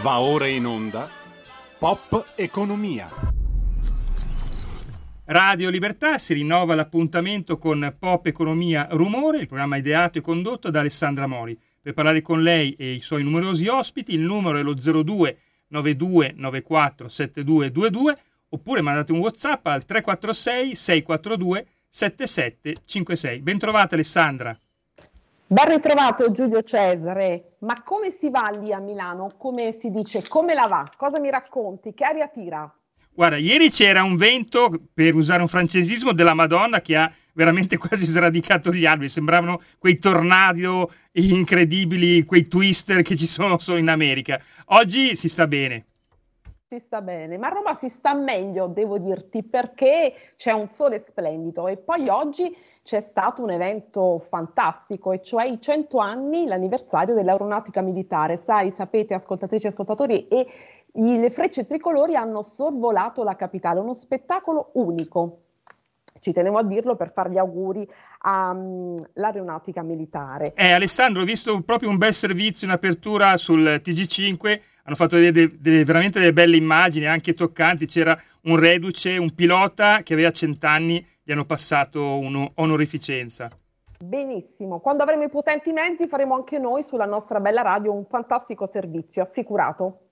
Va ora in onda Pop Economia. Radio Libertà si rinnova l'appuntamento con Pop Economia Rumore, il programma ideato e condotto da Alessandra Mori. Per parlare con lei e i suoi numerosi ospiti il numero è lo 02 92 94 7222 oppure mandate un WhatsApp al 346 642 7756. Bentrovata Alessandra. Ben ritrovato Giulio Cesare, ma come si va lì a Milano? Come si dice? Come la va? Cosa mi racconti? Che aria tira? Guarda, ieri c'era un vento, per usare un francesismo, della Madonna che ha veramente quasi sradicato gli alberi. Sembravano quei tornado incredibili, quei twister che ci sono solo in America. Oggi si sta bene. Si sta bene, ma a Roma si sta meglio, devo dirti, perché c'è un sole splendido e poi oggi c'è stato un evento fantastico, e cioè i 100 anni, l'anniversario dell'aeronautica militare. Sai, sapete, ascoltatrici e ascoltatori, e le frecce tricolori hanno sorvolato la capitale, uno spettacolo unico ci tenevo a dirlo per fare gli auguri all'aeronautica militare. Eh, Alessandro, ho visto proprio un bel servizio in apertura sul TG5, hanno fatto delle, delle, veramente delle belle immagini, anche toccanti, c'era un reduce, un pilota che aveva cent'anni, gli hanno passato un'onorificenza. Benissimo, quando avremo i potenti mezzi faremo anche noi sulla nostra bella radio un fantastico servizio, assicurato.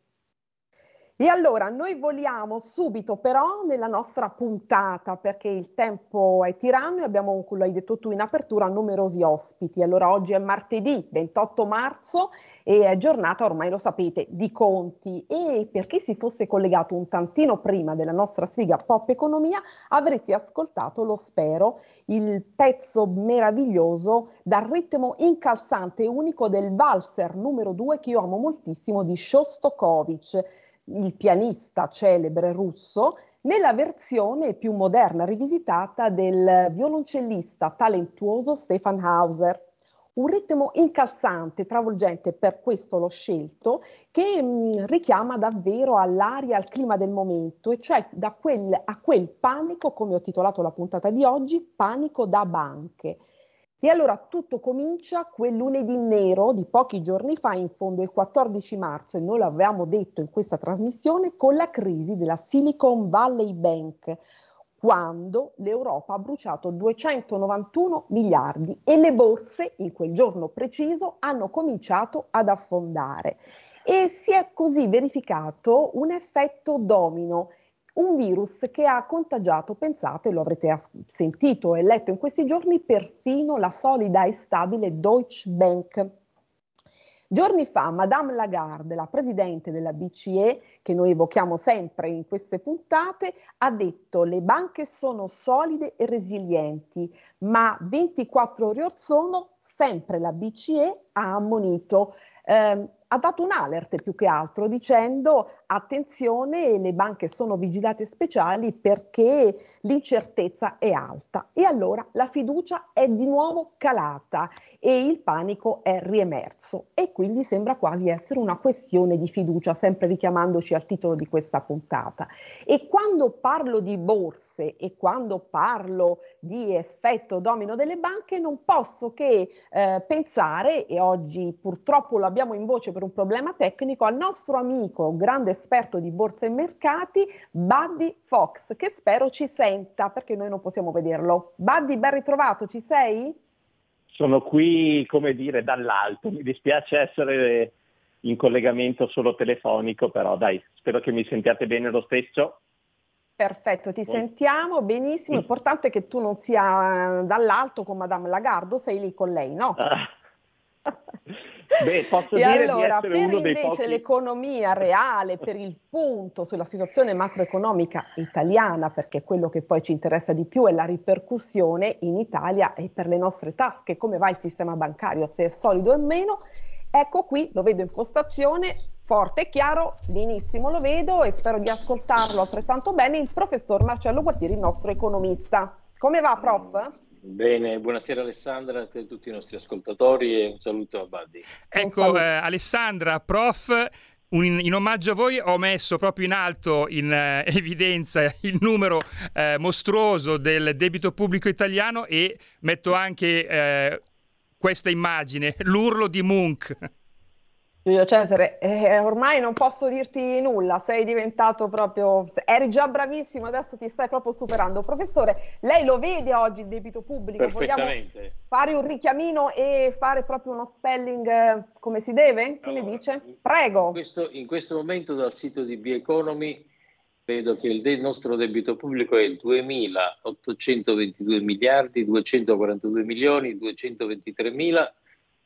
E allora noi voliamo subito però nella nostra puntata perché il tempo è tiranno e abbiamo, come hai detto tu in apertura, numerosi ospiti. Allora oggi è martedì 28 marzo e è giornata, ormai lo sapete, di conti e per chi si fosse collegato un tantino prima della nostra sigla Pop Economia avrete ascoltato, lo spero, il pezzo meraviglioso dal ritmo incalzante e unico del valser numero 2 che io amo moltissimo di Shostakovich il pianista celebre russo, nella versione più moderna, rivisitata del violoncellista talentuoso Stefan Hauser. Un ritmo incalzante, travolgente, per questo l'ho scelto, che mh, mm, richiama davvero all'aria, al clima del momento, e cioè da quel, a quel panico, come ho titolato la puntata di oggi, panico da banche. E allora tutto comincia quel lunedì nero di pochi giorni fa, in fondo il 14 marzo, e noi l'avevamo detto in questa trasmissione, con la crisi della Silicon Valley Bank, quando l'Europa ha bruciato 291 miliardi e le borse in quel giorno preciso hanno cominciato ad affondare. E si è così verificato un effetto domino un virus che ha contagiato, pensate, lo avrete sentito e letto in questi giorni, perfino la solida e stabile Deutsche Bank. Giorni fa Madame Lagarde, la presidente della BCE, che noi evochiamo sempre in queste puntate, ha detto le banche sono solide e resilienti, ma 24 ore or sono sempre la BCE ha ammonito. Eh, ha dato un alert più che altro dicendo attenzione, le banche sono vigilate speciali perché l'incertezza è alta e allora la fiducia è di nuovo calata e il panico è riemerso e quindi sembra quasi essere una questione di fiducia, sempre richiamandoci al titolo di questa puntata. E quando parlo di borse e quando parlo di effetto domino delle banche non posso che eh, pensare, e oggi purtroppo lo abbiamo in voce per un problema tecnico, al nostro amico, grande esperto di borsa e mercati, Buddy Fox, che spero ci senta perché noi non possiamo vederlo. Buddy, ben ritrovato, ci sei? Sono qui, come dire, dall'alto. Mi dispiace essere in collegamento solo telefonico, però dai, spero che mi sentiate bene lo stesso. Perfetto, ti sentiamo benissimo. Importante che tu non sia dall'alto con Madame Lagardo, sei lì con lei, no? Ah. Beh, posso e dire allora, di per invece pochi... l'economia reale, per il punto sulla situazione macroeconomica italiana, perché quello che poi ci interessa di più è la ripercussione in Italia e per le nostre tasche, come va il sistema bancario, se è solido o meno, ecco qui, lo vedo in postazione, forte e chiaro, benissimo lo vedo e spero di ascoltarlo altrettanto bene, il professor Marcello Gualtieri, il nostro economista. Come va, prof? Bene, buonasera Alessandra a te e tutti i nostri ascoltatori e un saluto a Buddy. Ecco, eh, Alessandra, prof, un, in omaggio a voi ho messo proprio in alto, in eh, evidenza, il numero eh, mostruoso del debito pubblico italiano e metto anche eh, questa immagine, l'urlo di Munch. Giulio Cesare, eh, ormai non posso dirti nulla, sei diventato proprio, eri già bravissimo, adesso ti stai proprio superando. Professore, lei lo vede oggi il debito pubblico? Vogliamo fare un richiamino e fare proprio uno spelling eh, come si deve? Che allora, ne dice? Prego. In questo, in questo, momento dal sito di Bieconomy vedo che il de- nostro debito pubblico è 2.822 miliardi, 242 milioni, 223 mila,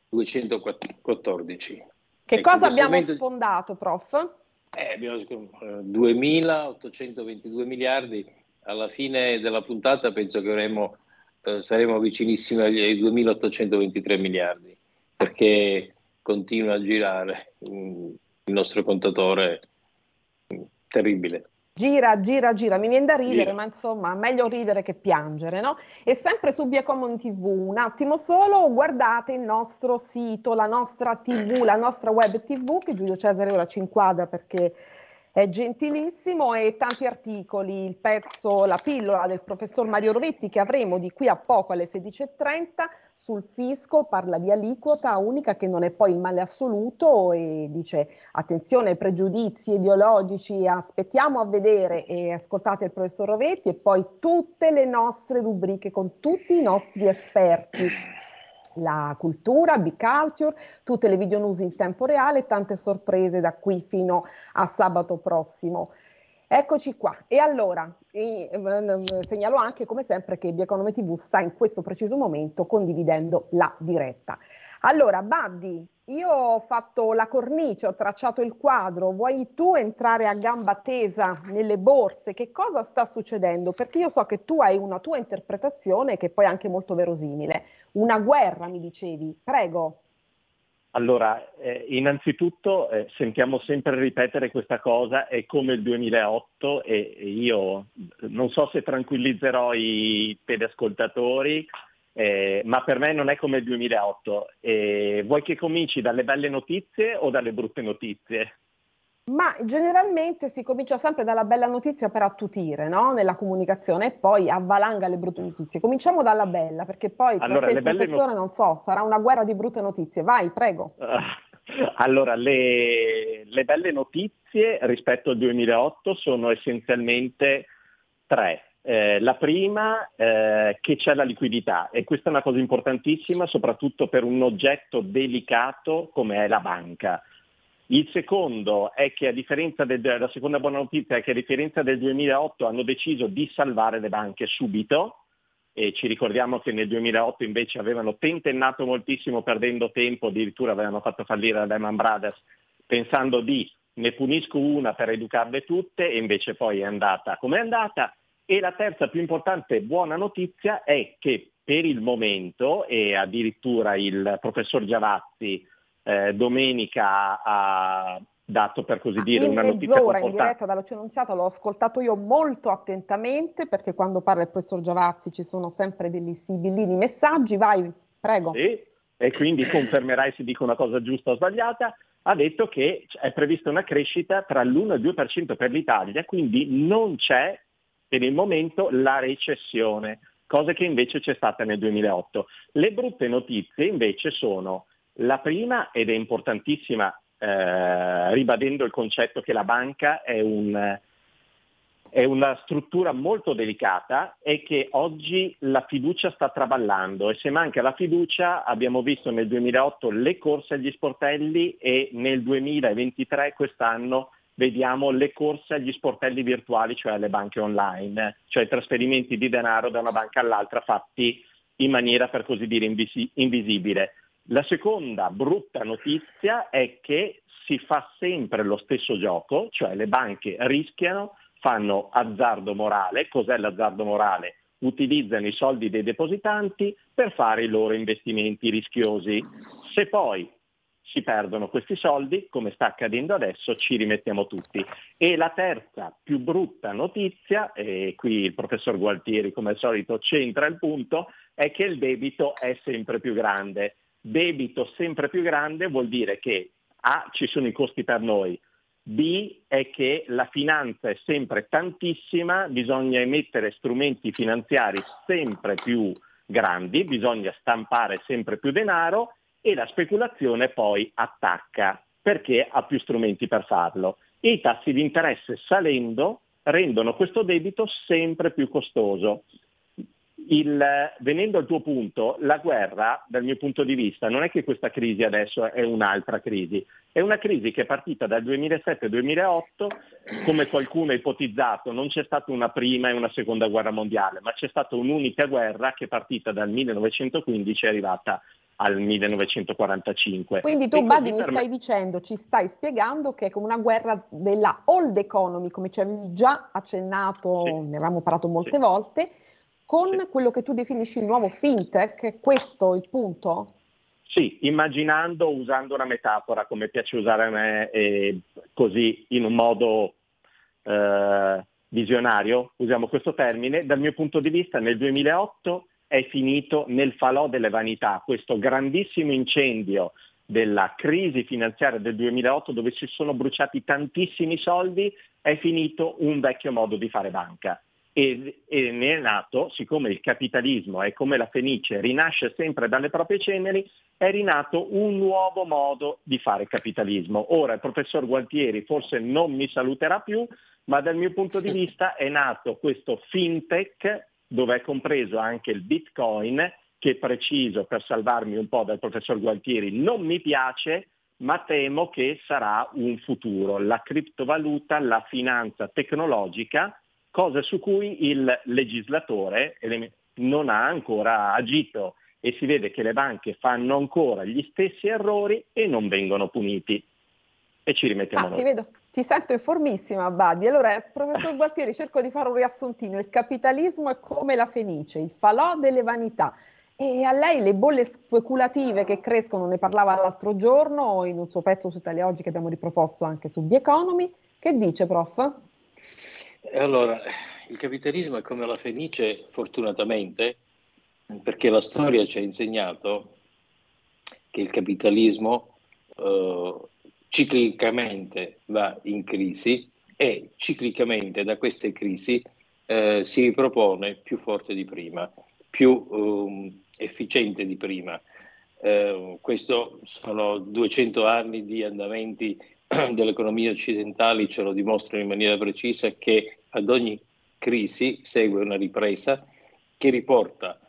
214. Che ecco, cosa abbiamo momento... sfondato, prof? Eh, abbiamo 2.822 miliardi. Alla fine della puntata penso che avremo, eh, saremo vicinissimi ai 2.823 miliardi, perché continua a girare um, il nostro contatore um, terribile gira, gira, gira, mi viene da ridere, gira. ma insomma, meglio ridere che piangere, no? E sempre su Via Common TV, un attimo solo, guardate il nostro sito, la nostra TV, la nostra web TV, che Giulio Cesare ora ci inquadra perché è gentilissimo e tanti articoli, il pezzo, la pillola del professor Mario Rovetti che avremo di qui a poco alle 16.30 sul fisco, parla di aliquota unica che non è poi il male assoluto e dice attenzione ai pregiudizi ideologici, aspettiamo a vedere. E ascoltate il professor Rovetti e poi tutte le nostre rubriche con tutti i nostri esperti la cultura, Biculture, tutte le video news in tempo reale, tante sorprese da qui fino a sabato prossimo. Eccoci qua. E allora, e, eh, segnalo anche come sempre che Bieconome TV sta in questo preciso momento condividendo la diretta. Allora, Buddy, io ho fatto la cornice, ho tracciato il quadro, vuoi tu entrare a gamba tesa nelle borse? Che cosa sta succedendo? Perché io so che tu hai una tua interpretazione che poi è anche molto verosimile. Una guerra, mi dicevi. Prego. Allora, eh, innanzitutto eh, sentiamo sempre ripetere questa cosa, è come il 2008 e, e io non so se tranquillizzerò i teleascoltatori, eh, ma per me non è come il 2008. Eh, vuoi che cominci dalle belle notizie o dalle brutte notizie? Ma generalmente si comincia sempre dalla bella notizia per attutire no? nella comunicazione e poi avvalanga le brutte notizie. Cominciamo dalla bella, perché poi allora, il professore, not- non so, sarà una guerra di brutte notizie. Vai, prego. allora, le, le belle notizie rispetto al 2008 sono essenzialmente tre. Eh, la prima eh, che c'è la liquidità e questa è una cosa importantissima soprattutto per un oggetto delicato come è la banca. Il secondo è che a differenza del, la seconda buona notizia è che a differenza del 2008 hanno deciso di salvare le banche subito. E ci ricordiamo che nel 2008 invece avevano tentennato moltissimo perdendo tempo, addirittura avevano fatto fallire la Lehman Brothers pensando di ne punisco una per educarle tutte e invece poi è andata come è andata. E la terza più importante buona notizia è che per il momento, e addirittura il professor Giavazzi eh, domenica ha dato per così dire in una notizia mezz'ora in diretta dall'Oce Annunziata l'ho ascoltato io molto attentamente perché quando parla il professor Giavazzi ci sono sempre degli sibillini messaggi, vai, prego. Sì, e quindi confermerai se dico una cosa giusta o sbagliata, ha detto che è prevista una crescita tra l'1 e il 2% per l'Italia, quindi non c'è per il momento la recessione, cosa che invece c'è stata nel 2008. Le brutte notizie invece sono la prima, ed è importantissima, eh, ribadendo il concetto che la banca è, un, è una struttura molto delicata e che oggi la fiducia sta traballando e se manca la fiducia abbiamo visto nel 2008 le corse agli sportelli e nel 2023 quest'anno vediamo le corse agli sportelli virtuali, cioè alle banche online, cioè trasferimenti di denaro da una banca all'altra fatti in maniera per così dire invisi- invisibile. La seconda brutta notizia è che si fa sempre lo stesso gioco, cioè le banche rischiano, fanno azzardo morale. Cos'è l'azzardo morale? Utilizzano i soldi dei depositanti per fare i loro investimenti rischiosi. Se poi si perdono questi soldi, come sta accadendo adesso, ci rimettiamo tutti. E la terza più brutta notizia, e qui il professor Gualtieri come al solito c'entra il punto, è che il debito è sempre più grande. Debito sempre più grande vuol dire che A ci sono i costi per noi, B è che la finanza è sempre tantissima, bisogna emettere strumenti finanziari sempre più grandi, bisogna stampare sempre più denaro e la speculazione poi attacca perché ha più strumenti per farlo. E i tassi di interesse salendo rendono questo debito sempre più costoso. Il, venendo al tuo punto, la guerra, dal mio punto di vista, non è che questa crisi adesso è un'altra crisi, è una crisi che è partita dal 2007-2008, come qualcuno ha ipotizzato, non c'è stata una prima e una seconda guerra mondiale, ma c'è stata un'unica guerra che è partita dal 1915 e è arrivata al 1945. Quindi tu, Badi, mi stai dicendo, ci stai spiegando che è come una guerra della old economy, come ci avevi già accennato, sì. ne avevamo parlato molte sì. volte, con quello che tu definisci il nuovo fintech, è questo il punto? Sì, immaginando, usando una metafora come piace usare a me, eh, così in un modo eh, visionario, usiamo questo termine, dal mio punto di vista nel 2008 è finito nel falò delle vanità, questo grandissimo incendio della crisi finanziaria del 2008 dove si sono bruciati tantissimi soldi, è finito un vecchio modo di fare banca e, e, ne è nato, siccome il capitalismo è come la fenice, rinasce sempre dalle proprie ceneri, è rinato un nuovo modo di fare capitalismo. Ora il professor Gualtieri forse non mi saluterà più, ma dal mio punto di vista è nato questo fintech dove è compreso anche il bitcoin, che preciso per salvarmi un po' dal professor Gualtieri non mi piace, ma temo che sarà un futuro, la criptovaluta, la finanza tecnologica cosa su cui il legislatore non ha ancora agito e si vede che le banche fanno ancora gli stessi errori e non vengono puniti. E ci rimettiamo ah, noi. Ti, vedo, ti sento informissima, Badi. Allora, professor Gualtieri, cerco di fare un riassuntino. Il capitalismo è come la fenice, il falò delle vanità. E a lei le bolle speculative che crescono, ne parlava l'altro giorno in un suo pezzo su Italia Oggi che abbiamo riproposto anche su The Economy. Che dice, prof? Allora, il capitalismo è come la fenice, fortunatamente, perché la storia ci ha insegnato che il capitalismo eh, ciclicamente va in crisi e ciclicamente da queste crisi eh, si ripropone più forte di prima, più um, efficiente di prima. Eh, questo sono 200 anni di andamenti delle economie occidentali ce lo dimostrano in maniera precisa che ad ogni crisi segue una ripresa che riporta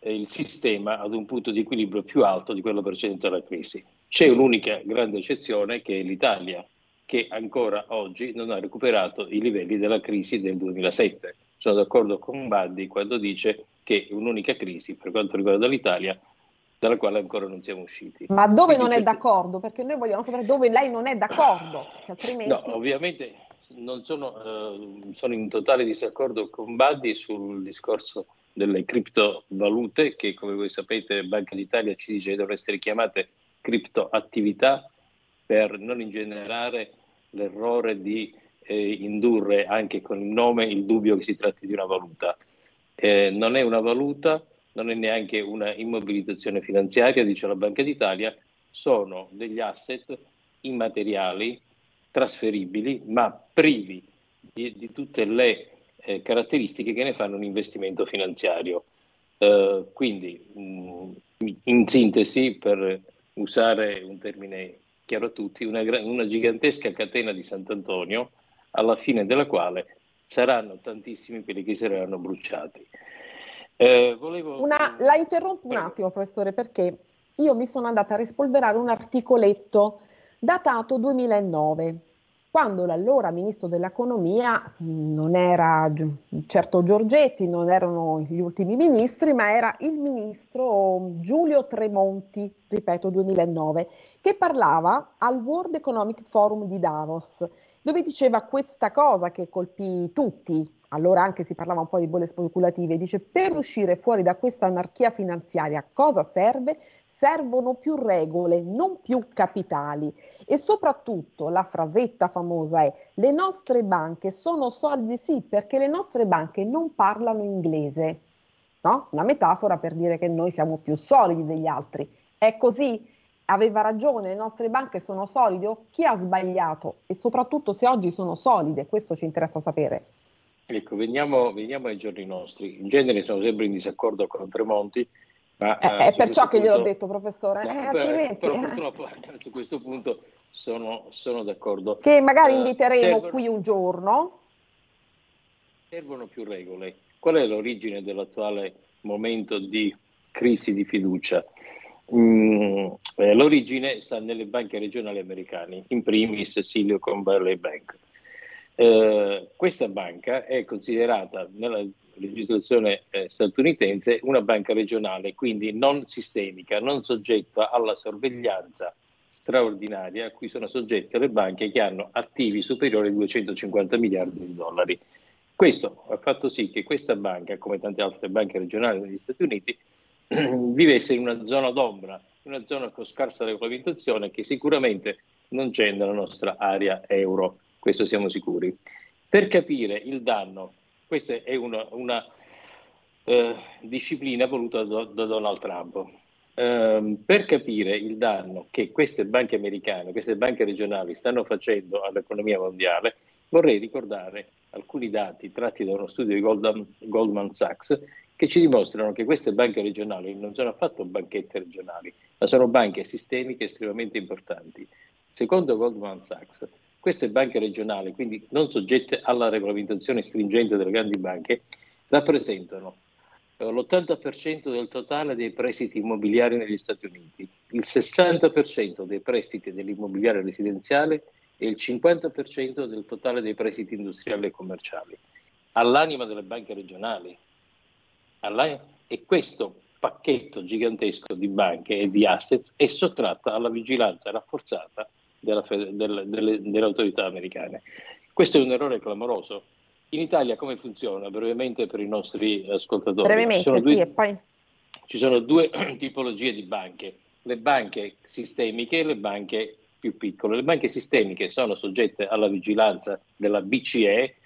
eh, il sistema ad un punto di equilibrio più alto di quello precedente alla crisi. C'è un'unica grande eccezione che è l'Italia, che ancora oggi non ha recuperato i livelli della crisi del 2007. Sono d'accordo con Bandi quando dice che un'unica crisi per quanto riguarda l'Italia dalla quale ancora non siamo usciti. Ma dove non è d'accordo? Perché noi vogliamo sapere dove lei non è d'accordo, altrimenti... No, ovviamente non sono, eh, sono in totale disaccordo con Buddy sul discorso delle criptovalute che come voi sapete Banca d'Italia ci dice che devono essere chiamate criptoattività per non ingenerare l'errore di eh, indurre anche con il nome il dubbio che si tratti di una valuta. Eh, non è una valuta, non è neanche una immobilizzazione finanziaria, dice la Banca d'Italia, sono degli asset immateriali, trasferibili, ma privi di, di tutte le eh, caratteristiche che ne fanno un investimento finanziario. Eh, quindi, mh, in sintesi, per usare un termine chiaro a tutti, una, una gigantesca catena di Sant'Antonio, alla fine della quale saranno tantissimi quelli che saranno bruciati. Eh, volevo... Una, la interrompo un attimo, professore, perché io mi sono andata a rispolverare un articoletto datato 2009, quando l'allora ministro dell'economia non era certo Giorgetti, non erano gli ultimi ministri, ma era il ministro Giulio Tremonti, ripeto 2009, che parlava al World Economic Forum di Davos, dove diceva questa cosa che colpì tutti, allora anche si parlava un po' di bolle speculative, dice per uscire fuori da questa anarchia finanziaria cosa serve? Servono più regole, non più capitali. E soprattutto la frasetta famosa è le nostre banche sono solide sì perché le nostre banche non parlano inglese. No? Una metafora per dire che noi siamo più solidi degli altri. È così? Aveva ragione, le nostre banche sono solide? Chi ha sbagliato? E soprattutto se oggi sono solide, questo ci interessa sapere. Ecco, veniamo, veniamo, ai giorni nostri. In genere sono sempre in disaccordo con Tremonti, Ma, eh, è perciò che gliel'ho detto, professore. No, eh, per, altrimenti, però eh. purtroppo su questo punto sono, sono d'accordo. Che magari Eh, inviteremo servono- qui un giorno. Servono più regole. Qual è l'origine dell'attuale momento di crisi di fiducia? Mm, eh, l'origine sta nelle banche regionali americane, in primis Silicon Valley Bank. Eh, questa banca è considerata nella legislazione eh, statunitense una banca regionale, quindi non sistemica, non soggetta alla sorveglianza straordinaria a cui sono soggette le banche che hanno attivi superiori ai 250 miliardi di dollari. Questo ha fatto sì che questa banca, come tante altre banche regionali negli Stati Uniti, vivesse in una zona d'ombra, una zona con scarsa regolamentazione che sicuramente non c'è nella nostra area euro, questo siamo sicuri. Per capire il danno, questa è una, una, eh, disciplina voluta da, da Donald Trump. Ehm, per capire il danno che queste banche americane, queste banche regionali stanno facendo all'economia mondiale, vorrei ricordare alcuni dati tratti da uno studio di Goldman, Goldman Sachs che ci dimostrano che queste banche regionali non sono affatto banchette regionali, ma sono banche sistemiche estremamente importanti. Secondo Goldman Sachs, queste banche regionali, quindi non soggette alla regolamentazione stringente delle grandi banche, rappresentano eh, l'80% del totale dei prestiti immobiliari negli Stati Uniti, il 60% dei prestiti dell'immobiliare residenziale e il 50% del totale dei prestiti industriali e commerciali. All'anima delle banche regionali. Alla- E questo pacchetto gigantesco di banche e di assets è sottratta alla vigilanza rafforzata della fede- del- delle, delle autorità americane. Questo è un errore clamoroso. In Italia come funziona? Brevemente per i nostri ascoltatori. Ci Brevemente, sono due- sì, e poi ci sono due tipologie di banche, le banche sistemiche e le banche più piccole. Le banche sistemiche sono soggette alla vigilanza della BCE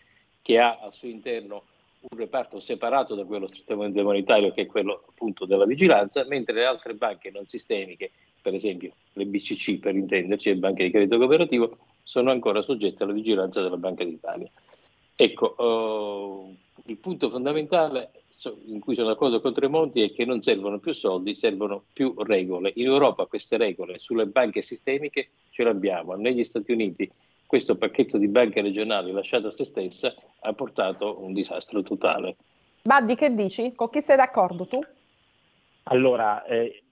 che ha al suo interno un reparto separato da quello strettamente monetario che è quello appunto della vigilanza, mentre le altre banche non sistemiche, per esempio le BCC per intenderci, le banche di credito cooperativo, sono ancora soggette alla vigilanza della Banca d'Italia. Ecco, eh, il punto fondamentale in cui sono d'accordo con Tremonti è che non servono più soldi, servono più regole. In Europa queste regole sulle banche sistemiche ce le abbiamo. Negli Stati Uniti questo pacchetto di banche regionali lasciato a se stessa ha portato un disastro totale. Baddi, che dici? Con chi sei d'accordo tu? Allora, eh,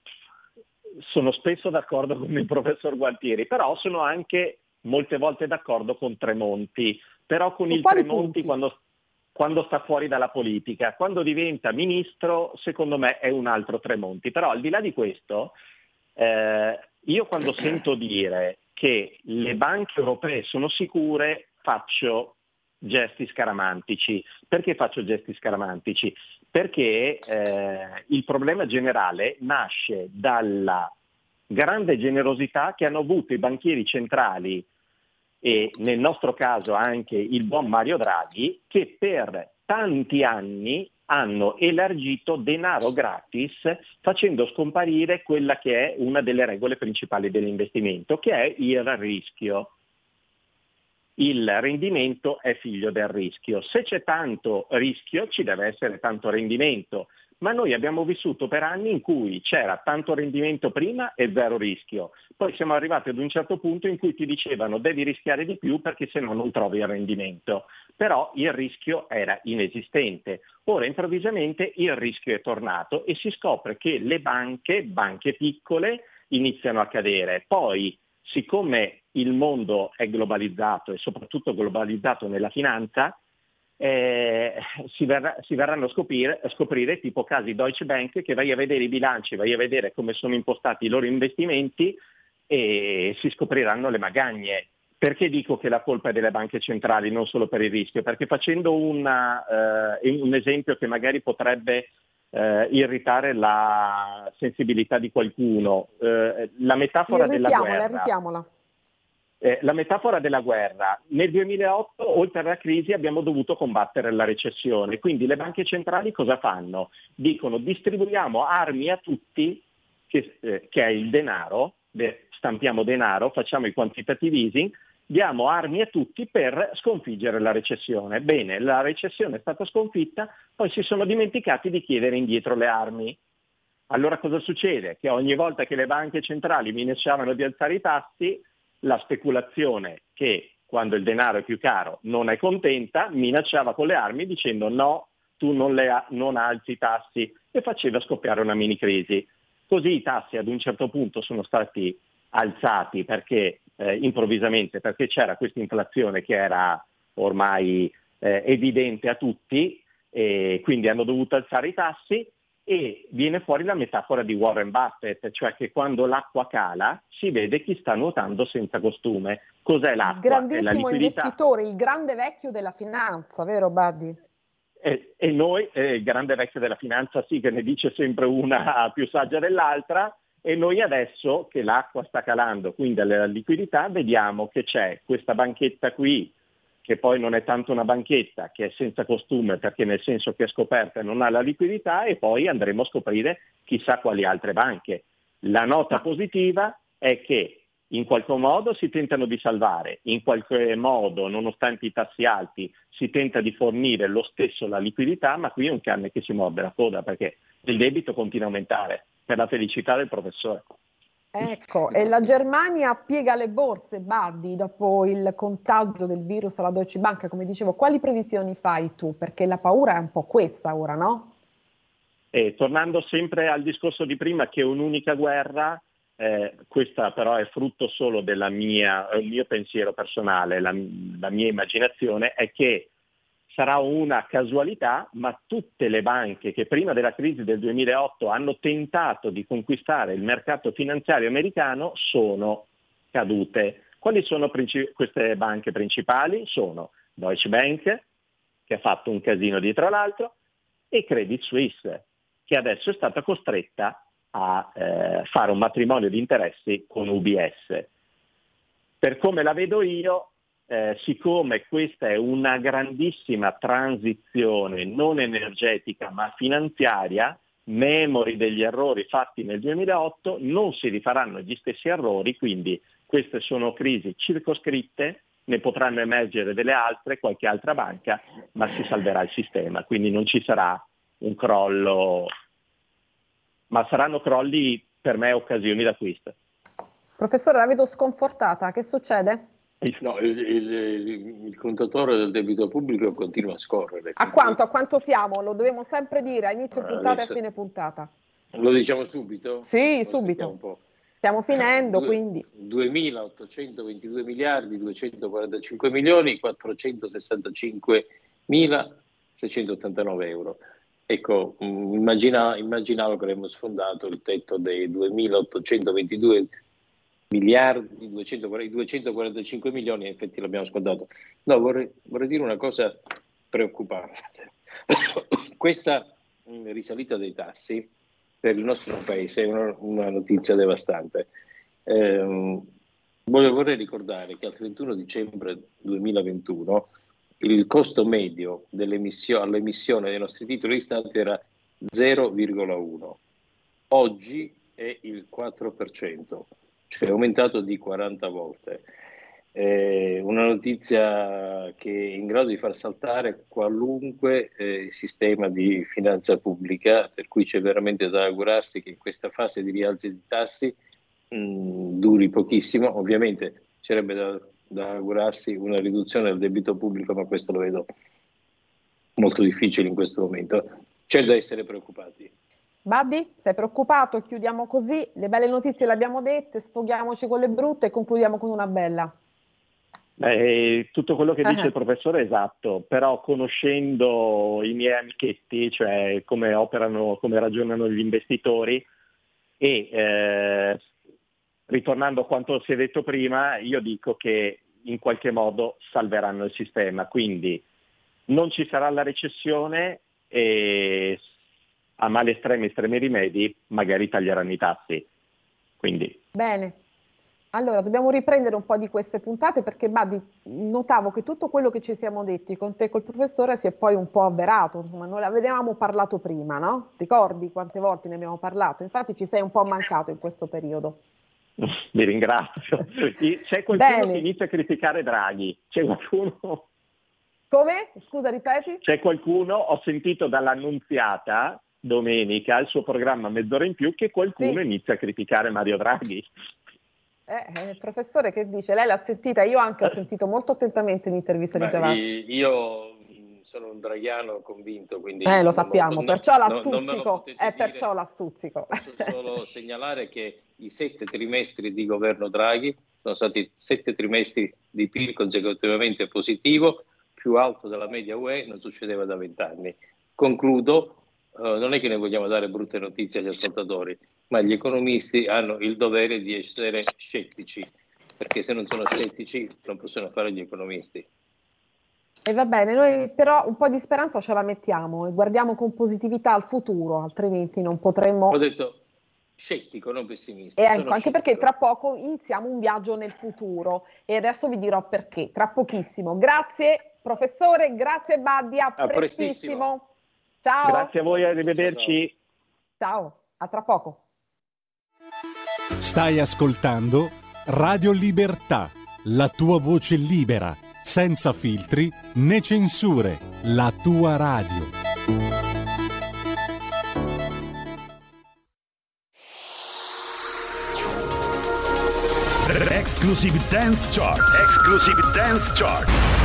sono spesso d'accordo con il professor Gualtieri, però sono anche molte volte d'accordo con Tremonti, però con Su il Tremonti quando, quando sta fuori dalla politica. Quando diventa ministro, secondo me è un altro Tremonti. Però al di là di questo, eh, io quando sento dire che le banche europee sono sicure, faccio gesti scaramantici. Perché faccio gesti scaramantici? Perché eh, il problema generale nasce dalla grande generosità che hanno avuto i banchieri centrali e nel nostro caso anche il buon Mario Draghi, che per tanti anni hanno elargito denaro gratis facendo scomparire quella che è una delle regole principali dell'investimento, che è il rischio. Il rendimento è figlio del rischio. Se c'è tanto rischio ci deve essere tanto rendimento, ma noi abbiamo vissuto per anni in cui c'era tanto rendimento prima e zero rischio. Poi siamo arrivati ad un certo punto in cui ti dicevano devi rischiare di più perché se no non trovi il rendimento. Però il rischio era inesistente. Ora improvvisamente il rischio è tornato e si scopre che le banche, banche piccole, iniziano a cadere. Poi, siccome il mondo è globalizzato e soprattutto globalizzato nella finanza, eh, si, verrà- si verranno a scoprire, a scoprire tipo casi Deutsche Bank che vai a vedere i bilanci, vai a vedere come sono impostati i loro investimenti e si scopriranno le magagne. Perché dico che la colpa è delle banche centrali, non solo per il rischio? Perché facendo una, eh, un esempio che magari potrebbe eh, irritare la sensibilità di qualcuno, eh, la metafora della guerra. irritiamola. Eh, la metafora della guerra. Nel 2008, oltre alla crisi, abbiamo dovuto combattere la recessione. Quindi le banche centrali cosa fanno? Dicono distribuiamo armi a tutti, che, eh, che è il denaro, de- stampiamo denaro, facciamo i quantitative easing, diamo armi a tutti per sconfiggere la recessione. Bene, la recessione è stata sconfitta, poi si sono dimenticati di chiedere indietro le armi. Allora cosa succede? Che ogni volta che le banche centrali minacciavano di alzare i tassi, la speculazione che quando il denaro è più caro non è contenta, minacciava con le armi dicendo no, tu non, le, non alzi i tassi e faceva scoppiare una mini crisi. Così i tassi ad un certo punto sono stati alzati perché eh, improvvisamente, perché c'era questa inflazione che era ormai eh, evidente a tutti e quindi hanno dovuto alzare i tassi e viene fuori la metafora di Warren Buffett, cioè che quando l'acqua cala si vede chi sta nuotando senza costume. Cos'è l'acqua? Il grandissimo investitore, il grande vecchio della finanza, vero Buddy? E, e noi, eh, il grande vecchio della finanza sì che ne dice sempre una più saggia dell'altra, e noi adesso che l'acqua sta calando, quindi alla liquidità, vediamo che c'è questa banchetta qui, che poi non è tanto una banchetta, che è senza costume perché nel senso che è scoperta e non ha la liquidità, e poi andremo a scoprire chissà quali altre banche. La nota positiva è che in qualche modo si tentano di salvare, in qualche modo, nonostante i tassi alti, si tenta di fornire lo stesso la liquidità, ma qui è un cane che si morde la coda perché il debito continua a aumentare per la felicità del professore. Ecco, e la Germania piega le borse, Bardi, dopo il contagio del virus alla Deutsche Bank, come dicevo, quali previsioni fai tu? Perché la paura è un po' questa ora, no? E, tornando sempre al discorso di prima, che un'unica guerra, eh, questa però è frutto solo del mio pensiero personale, la, la mia immaginazione, è che sarà una casualità, ma tutte le banche che prima della crisi del 2008 hanno tentato di conquistare il mercato finanziario americano sono cadute. Quali sono princip- queste banche principali? Sono Deutsche Bank, che ha fatto un casino dietro l'altro, e Credit Suisse, che adesso è stata costretta a eh, fare un matrimonio di interessi con UBS. Per come la vedo io, eh, siccome questa è una grandissima transizione non energetica ma finanziaria, memori degli errori fatti nel 2008, non si rifaranno gli stessi errori, quindi queste sono crisi circoscritte, ne potranno emergere delle altre, qualche altra banca, ma si salverà il sistema, quindi non ci sarà un crollo, ma saranno crolli per me occasioni d'acquisto. Professore, la vedo sconfortata, che succede? No, il, il, il, contatore del debito pubblico continua a scorrere. A quanto, a quanto siamo? Lo dobbiamo sempre dire a inizio allora, puntata e a fine puntata. Lo diciamo subito? Sì, lo subito. Stiamo finendo, Due, quindi. 2.822 miliardi, 245 milioni, 465 mila 689 euro. Ecco, mm, immagina, immaginavo che avremmo sfondato il tetto dei 2.822 miliardi, 200, 245 milioni, in effetti l'abbiamo scontato. No, vorrei, vorrei dire una cosa preoccupante. Questa mm, risalita dei tassi per il nostro paese è una, una notizia devastante. Eh, vorrei ricordare che al 31 dicembre 2021 il costo medio all'emissione dei nostri titoli di Stato era 0,1. Oggi è il 4% cioè è aumentato di 40 volte. Eh, una notizia che è in grado di far saltare qualunque eh, sistema di finanza pubblica, per cui c'è veramente da augurarsi che questa fase di rialzi di tassi mh, mm, duri pochissimo. Ovviamente sarebbe da, da augurarsi una riduzione del debito pubblico, ma questo lo vedo molto difficile in questo momento. C'è da essere preoccupati. Buddy, sei preoccupato? Chiudiamo così, le belle notizie le abbiamo dette, sfoghiamoci con le brutte e concludiamo con una bella. Beh, tutto quello che dice uh-huh. il professore è esatto, però conoscendo i miei amichetti, cioè come operano, come ragionano gli investitori e eh, ritornando a quanto si è detto prima, io dico che in qualche modo salveranno il sistema, quindi non ci sarà la recessione e a mali estremi, estremi rimedi, magari taglieranno i tassi. Quindi. Bene. Allora, dobbiamo riprendere un po' di queste puntate perché Badi, notavo che tutto quello che ci siamo detti con te e col professore si è poi un po' avverato, insomma, non avevamo parlato prima, no? Ricordi quante volte ne abbiamo parlato? Infatti ci sei un po' mancato in questo periodo. Vi ringrazio. C'è qualcuno Bene. che inizia a criticare Draghi, c'è qualcuno... Come? Scusa, ripeti? C'è qualcuno, ho sentito dall'annunziata domenica il suo programma Mezz'ora in più che qualcuno sì. inizia a criticare Mario Draghi. Eh, eh, professore, che dice? Lei l'ha sentita? Io anche ho sentito molto attentamente l'intervista Beh, di Giavazzi. Io sono un draghiano convinto, quindi... Eh, lo sappiamo, non, perciò la stuzzico, è perciò la stuzzico. Posso solo segnalare che i sette trimestri di governo Draghi sono stati sette trimestri di PIL consecutivamente positivo, più alto della media UE, non succedeva da vent'anni. Concludo, eh, non è che ne vogliamo dare brutte notizie agli ascoltatori, ma gli economisti hanno il dovere di essere scettici, perché se non sono scettici non possono fare gli economisti. E va bene, noi però un po' di speranza ce la mettiamo e guardiamo con positività al futuro, altrimenti non potremmo... Ho detto scettico, non pessimista. E ecco, anche perché tra poco iniziamo un viaggio nel futuro e adesso vi dirò perché, tra pochissimo. Grazie professore, grazie Baddia, a prestissimo. prestissimo. Ciao. Grazie a voi, arrivederci. Ciao, a tra poco. Stai ascoltando Radio Libertà, la tua voce libera senza filtri né censure, la tua radio. Exclusive Dance Chart. Exclusive Dance Chart.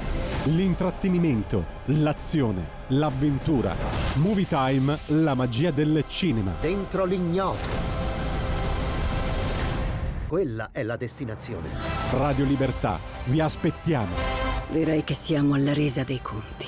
L'intrattenimento, l'azione, l'avventura. Movie Time, la magia del cinema. Dentro l'ignoto quella è la destinazione. Radio Libertà, vi aspettiamo. Direi che siamo alla resa dei conti.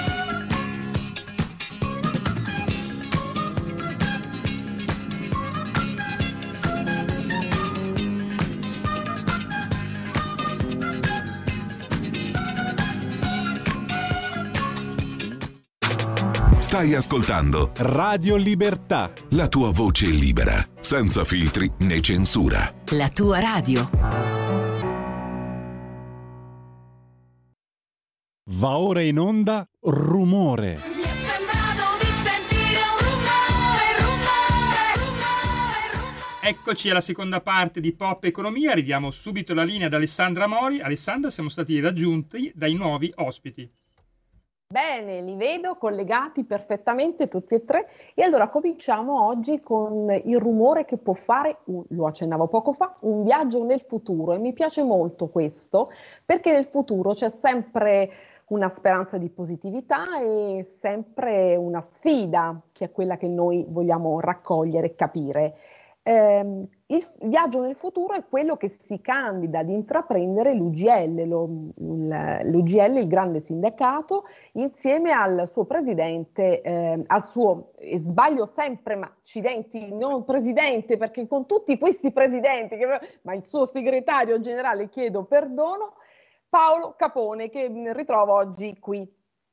Stai ascoltando Radio Libertà. La tua voce libera, senza filtri né censura. La tua radio. Va ora in onda rumore. Eccoci alla seconda parte di Pop Economia, ridiamo subito la linea ad Alessandra Mori. Alessandra, siamo stati raggiunti dai nuovi ospiti. Bene, li vedo collegati perfettamente tutti e tre e allora cominciamo oggi con il rumore che può fare, lo accennavo poco fa, un viaggio nel futuro e mi piace molto questo perché nel futuro c'è sempre una speranza di positività e sempre una sfida che è quella che noi vogliamo raccogliere e capire. Eh, il viaggio nel futuro è quello che si candida ad intraprendere l'UGL, lo, l'UGL, il grande sindacato, insieme al suo presidente, eh, al suo, sbaglio sempre, ma accidenti, non presidente, perché con tutti questi presidenti, che, ma il suo segretario generale, chiedo perdono, Paolo Capone, che ritrovo oggi qui.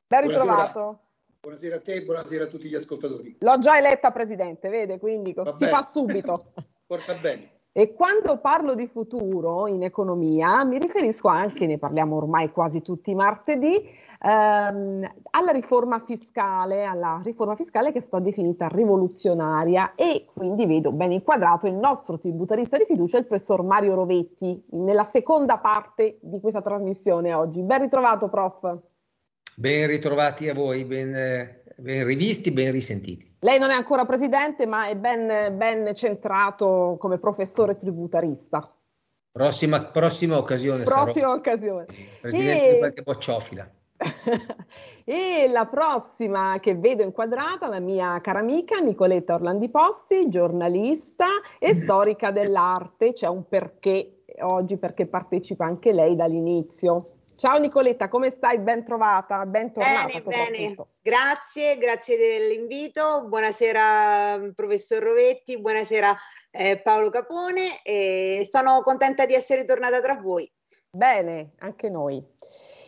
Ben ritrovato. Buonasera a te buonasera a tutti gli ascoltatori. L'ho già eletta presidente, vede, quindi Va si bene. fa subito. Porta bene. E quando parlo di futuro in economia mi riferisco anche, ne parliamo ormai quasi tutti i martedì, ehm, alla riforma fiscale, alla riforma fiscale che è stata definita rivoluzionaria e quindi vedo ben inquadrato il nostro tributarista di fiducia, il professor Mario Rovetti, nella seconda parte di questa trasmissione oggi. Ben ritrovato, prof. Ben ritrovati a voi, ben, ben rivisti, ben risentiti. Lei non è ancora presidente, ma è ben, ben centrato come professore tributarista. Prossima, prossima occasione. Prossima occasione. Presidente e... qualche bocciofila. e la prossima che vedo inquadrata, la mia cara amica Nicoletta Orlandi Posti, giornalista e storica dell'arte. C'è un perché oggi, perché partecipa anche lei dall'inizio. Ciao Nicoletta, come stai? Ben trovata, ben tornata. Bene, bene. Grazie, grazie dell'invito. Buonasera professor Rovetti, buonasera eh, Paolo Capone e sono contenta di essere tornata tra voi. Bene, anche noi.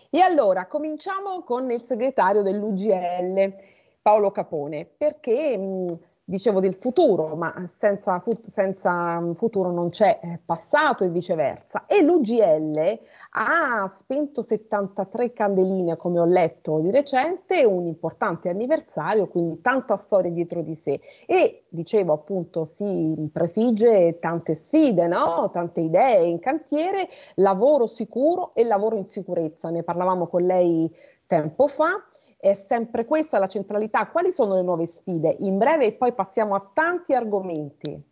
E allora cominciamo con il segretario dell'UGL, Paolo Capone, perché mh, dicevo del futuro, ma senza, fut- senza futuro non c'è eh, passato e viceversa. E l'UGL ha spento 73 candeline, come ho letto di recente, un importante anniversario, quindi tanta storia dietro di sé. E dicevo appunto si prefigge tante sfide, no? tante idee in cantiere, lavoro sicuro e lavoro in sicurezza. Ne parlavamo con lei tempo fa. È sempre questa la centralità. Quali sono le nuove sfide? In breve e poi passiamo a tanti argomenti.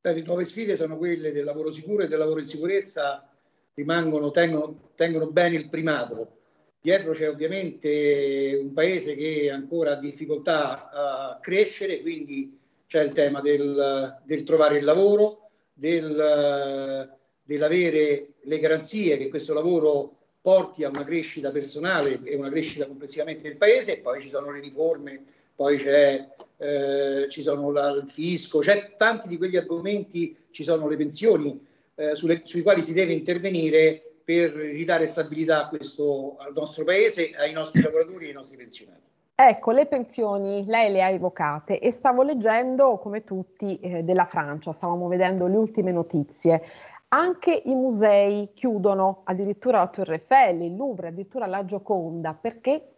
Le nuove sfide sono quelle del lavoro sicuro e del lavoro in sicurezza rimangono, tengono, tengono bene il primato. Dietro c'è ovviamente un paese che ancora ha difficoltà a crescere, quindi c'è il tema del, del trovare il lavoro, del, dell'avere le garanzie che questo lavoro porti a una crescita personale e una crescita complessivamente del paese, poi ci sono le riforme, poi c'è, eh, ci sono la, il fisco, c'è tanti di quegli argomenti, ci sono le pensioni eh, sulle, sui quali si deve intervenire per ridare stabilità a questo, al nostro paese, ai nostri lavoratori e ai nostri pensionati. Ecco, le pensioni lei le ha evocate e stavo leggendo, come tutti, eh, della Francia, stavamo vedendo le ultime notizie. Anche i musei chiudono, addirittura la Torre Eiffel, il Louvre, addirittura la Gioconda, perché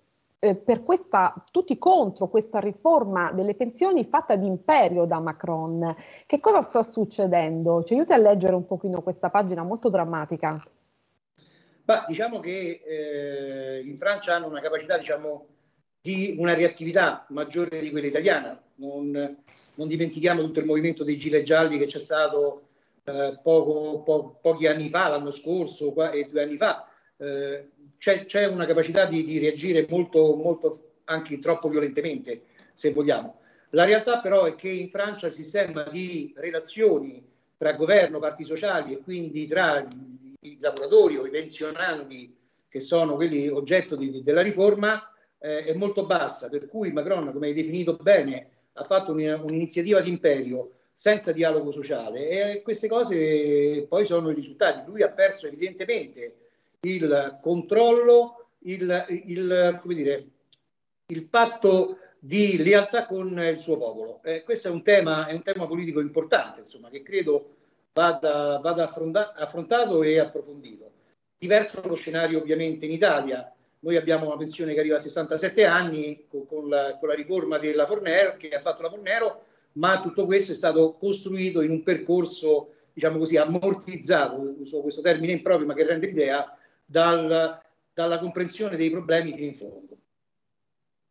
eh, per questa, tutti contro questa riforma delle pensioni fatta d'imperio da Macron. Che cosa sta succedendo? Ci aiuti a leggere un pochino questa pagina molto drammatica. Bah, diciamo che eh, in Francia hanno una capacità diciamo, di una reattività maggiore di quella italiana. Non, non dimentichiamo tutto il movimento dei gilet gialli che c'è stato eh, poco, po- pochi anni fa, l'anno scorso qua, e due anni fa. Eh, c'è, c'è una capacità di, di reagire molto, molto, anche troppo violentemente, se vogliamo. La realtà però è che in Francia il sistema di relazioni tra governo, parti sociali e quindi tra i lavoratori o i pensionanti che sono quelli oggetto di, della riforma eh, è molto bassa, per cui Macron, come hai definito bene, ha fatto un, un'iniziativa di imperio senza dialogo sociale e queste cose poi sono i risultati. Lui ha perso evidentemente il controllo, il, il, dire, il patto di lealtà con il suo popolo. Eh, questo è un, tema, è un tema politico importante, insomma, che credo vada, vada affronta, affrontato e approfondito. Diverso lo scenario ovviamente in Italia. Noi abbiamo una pensione che arriva a 67 anni con, con, la, con la, riforma della Fornero, che ha fatto la Fornero, ma tutto questo è stato costruito in un percorso, diciamo così, ammortizzato, uso questo termine improprio, ma che rende l'idea, dal, dalla comprensione dei problemi fino in fondo.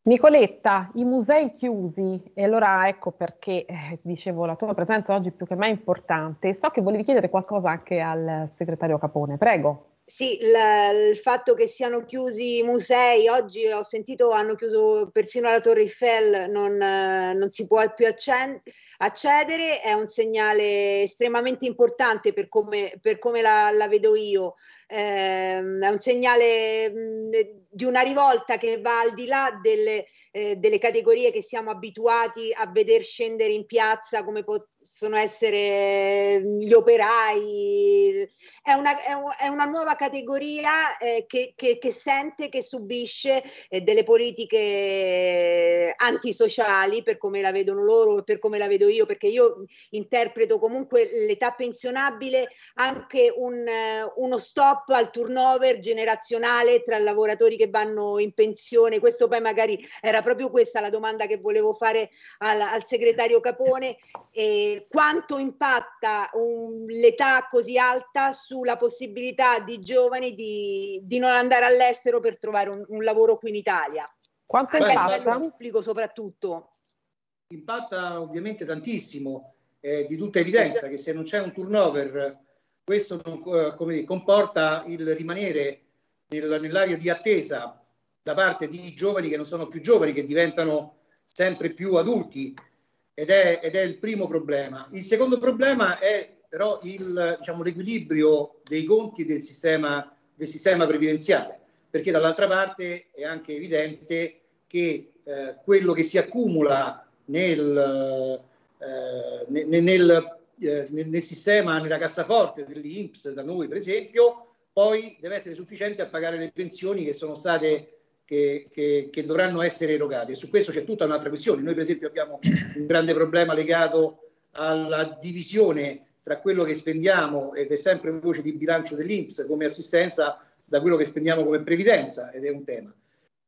Nicoletta, i musei chiusi, e allora ecco perché eh, dicevo la tua presenza oggi più che mai importante. So che volevi chiedere qualcosa anche al segretario Capone, prego. Sì, la, il fatto che siano chiusi i musei, oggi ho sentito hanno chiuso persino la Torre Eiffel, non, non si può più accedere, è un segnale estremamente importante per come, per come la, la, vedo io, eh, è un segnale mh, di una rivolta che va al di là delle, eh, delle categorie che siamo abituati a veder scendere in piazza come possono essere gli operai, è una, è una nuova categoria eh, che, che, che, sente, che subisce eh, delle politiche antisociali per come la vedono loro per come la vedo io, perché io interpreto comunque l'età pensionabile anche un, uno stop al turnover generazionale tra lavoratori che vanno in pensione. Questo poi magari era proprio questa la domanda che volevo fare al, al segretario Capone. E, quanto impatta un, l'età così alta sulla possibilità di giovani di, di non andare all'estero per trovare un, un lavoro qui in Italia? Quanto Anche impatta? Pubblico soprattutto. Impatta ovviamente tantissimo, eh, di tutta evidenza che se non c'è un turnover questo non, eh, come, comporta il rimanere nell'area di attesa da parte di giovani che non sono più giovani, che diventano sempre più adulti ed è, ed è il primo problema. Il secondo problema è però il, diciamo, l'equilibrio dei conti del sistema, del sistema previdenziale, perché dall'altra parte è anche evidente che eh, quello che si accumula nel, eh, nel, nel, eh, nel, sistema, nella cassaforte dell'Inps, da noi per esempio, poi deve essere sufficiente a pagare le pensioni che sono state che, che, che, dovranno essere erogati. E su questo c'è tutta un'altra questione. Noi, per esempio, abbiamo un grande problema legato alla divisione tra quello che spendiamo, ed è sempre voce di bilancio dell'Inps come assistenza, da quello che spendiamo come previdenza, ed è un tema.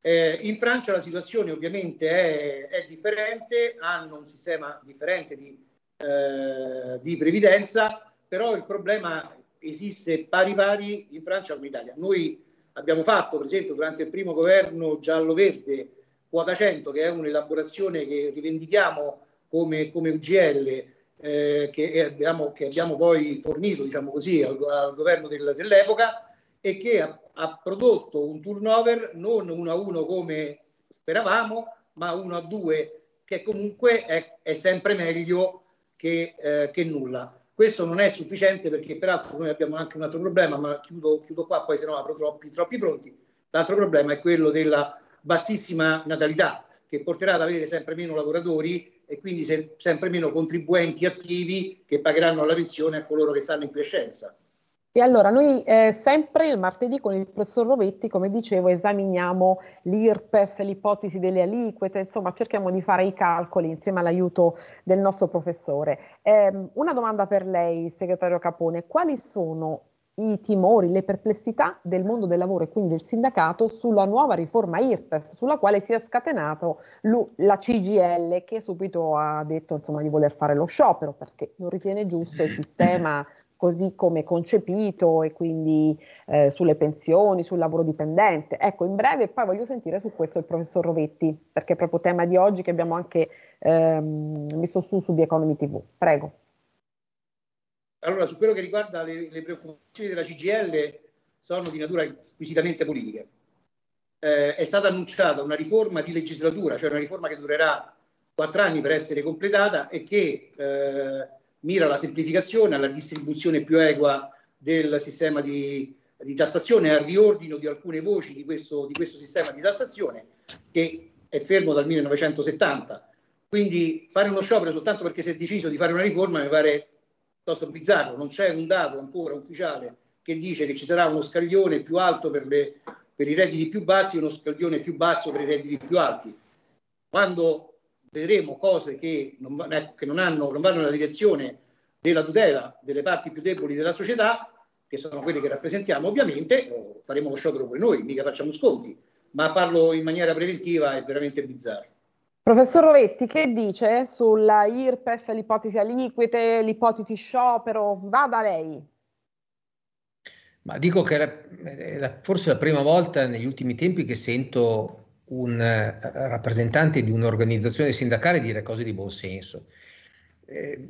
Eh, in Francia la situazione ovviamente è, è, differente, hanno un sistema differente di, eh, di previdenza, però il problema esiste pari pari in Francia come in Italia. Noi Abbiamo fatto, per esempio, durante il primo governo giallo-verde, quota 100, che è un'elaborazione che rivendichiamo come, come UGL, eh, che, abbiamo, che, abbiamo, poi fornito, diciamo così, al, al governo del, dell'epoca e che ha, ha, prodotto un turnover non 1 a 1 come speravamo, ma 1 a 2, che comunque è, è sempre meglio che, eh, che nulla. Questo non è sufficiente perché peraltro noi abbiamo anche un altro problema, ma chiudo, chiudo qua, poi se no apro troppi, troppi fronti. L'altro problema è quello della bassissima natalità che porterà ad avere sempre meno lavoratori e quindi se, sempre meno contribuenti attivi che pagheranno la pensione a coloro che stanno in quiescenza. E allora noi eh, sempre il martedì con il professor Rovetti, come dicevo, esaminiamo l'IRPEF, l'ipotesi delle aliquete, insomma cerchiamo di fare i calcoli insieme all'aiuto del nostro professore. Eh, una domanda per lei, segretario Capone, quali sono i timori, le perplessità del mondo del lavoro e quindi del sindacato sulla nuova riforma IRPEF, sulla quale si è scatenato la CGL che subito ha detto insomma, di voler fare lo sciopero perché non ritiene giusto il sistema così come concepito e quindi eh, sulle pensioni, sul lavoro dipendente. Ecco, in breve poi voglio sentire su questo il professor Rovetti, perché è proprio tema di oggi che abbiamo anche ehm, messo su su The Economy TV. Prego. Allora, su quello che riguarda le, le preoccupazioni della CGL sono di natura squisitamente politica. Eh, è stata annunciata una riforma di legislatura, cioè una riforma che durerà quattro anni per essere completata e che eh, mira alla semplificazione, alla distribuzione più equa del sistema di, di tassazione, al riordino di alcune voci di questo, di questo sistema di tassazione che è fermo dal 1970. Quindi fare uno sciopero soltanto perché si è deciso di fare una riforma mi pare piuttosto bizzarro. Non c'è un dato ancora ufficiale che dice che ci sarà uno scaglione più alto per, le, per i redditi più bassi e uno scaglione più basso per i redditi più alti. Quando vedremo cose che non, ecco, che non, hanno, non vanno nella direzione della tutela delle parti più deboli della società, che sono quelle che rappresentiamo ovviamente, faremo lo sciopero pure noi, mica facciamo sconti, ma farlo in maniera preventiva è veramente bizzarro. Professor Rovetti, che dice sulla IRPEF, l'ipotesi aliquete, l'ipotesi sciopero? Vada lei. Ma dico che è la, forse la prima volta negli ultimi tempi che sento un eh, rappresentante di un'organizzazione sindacale dire cose di buon senso. Eh,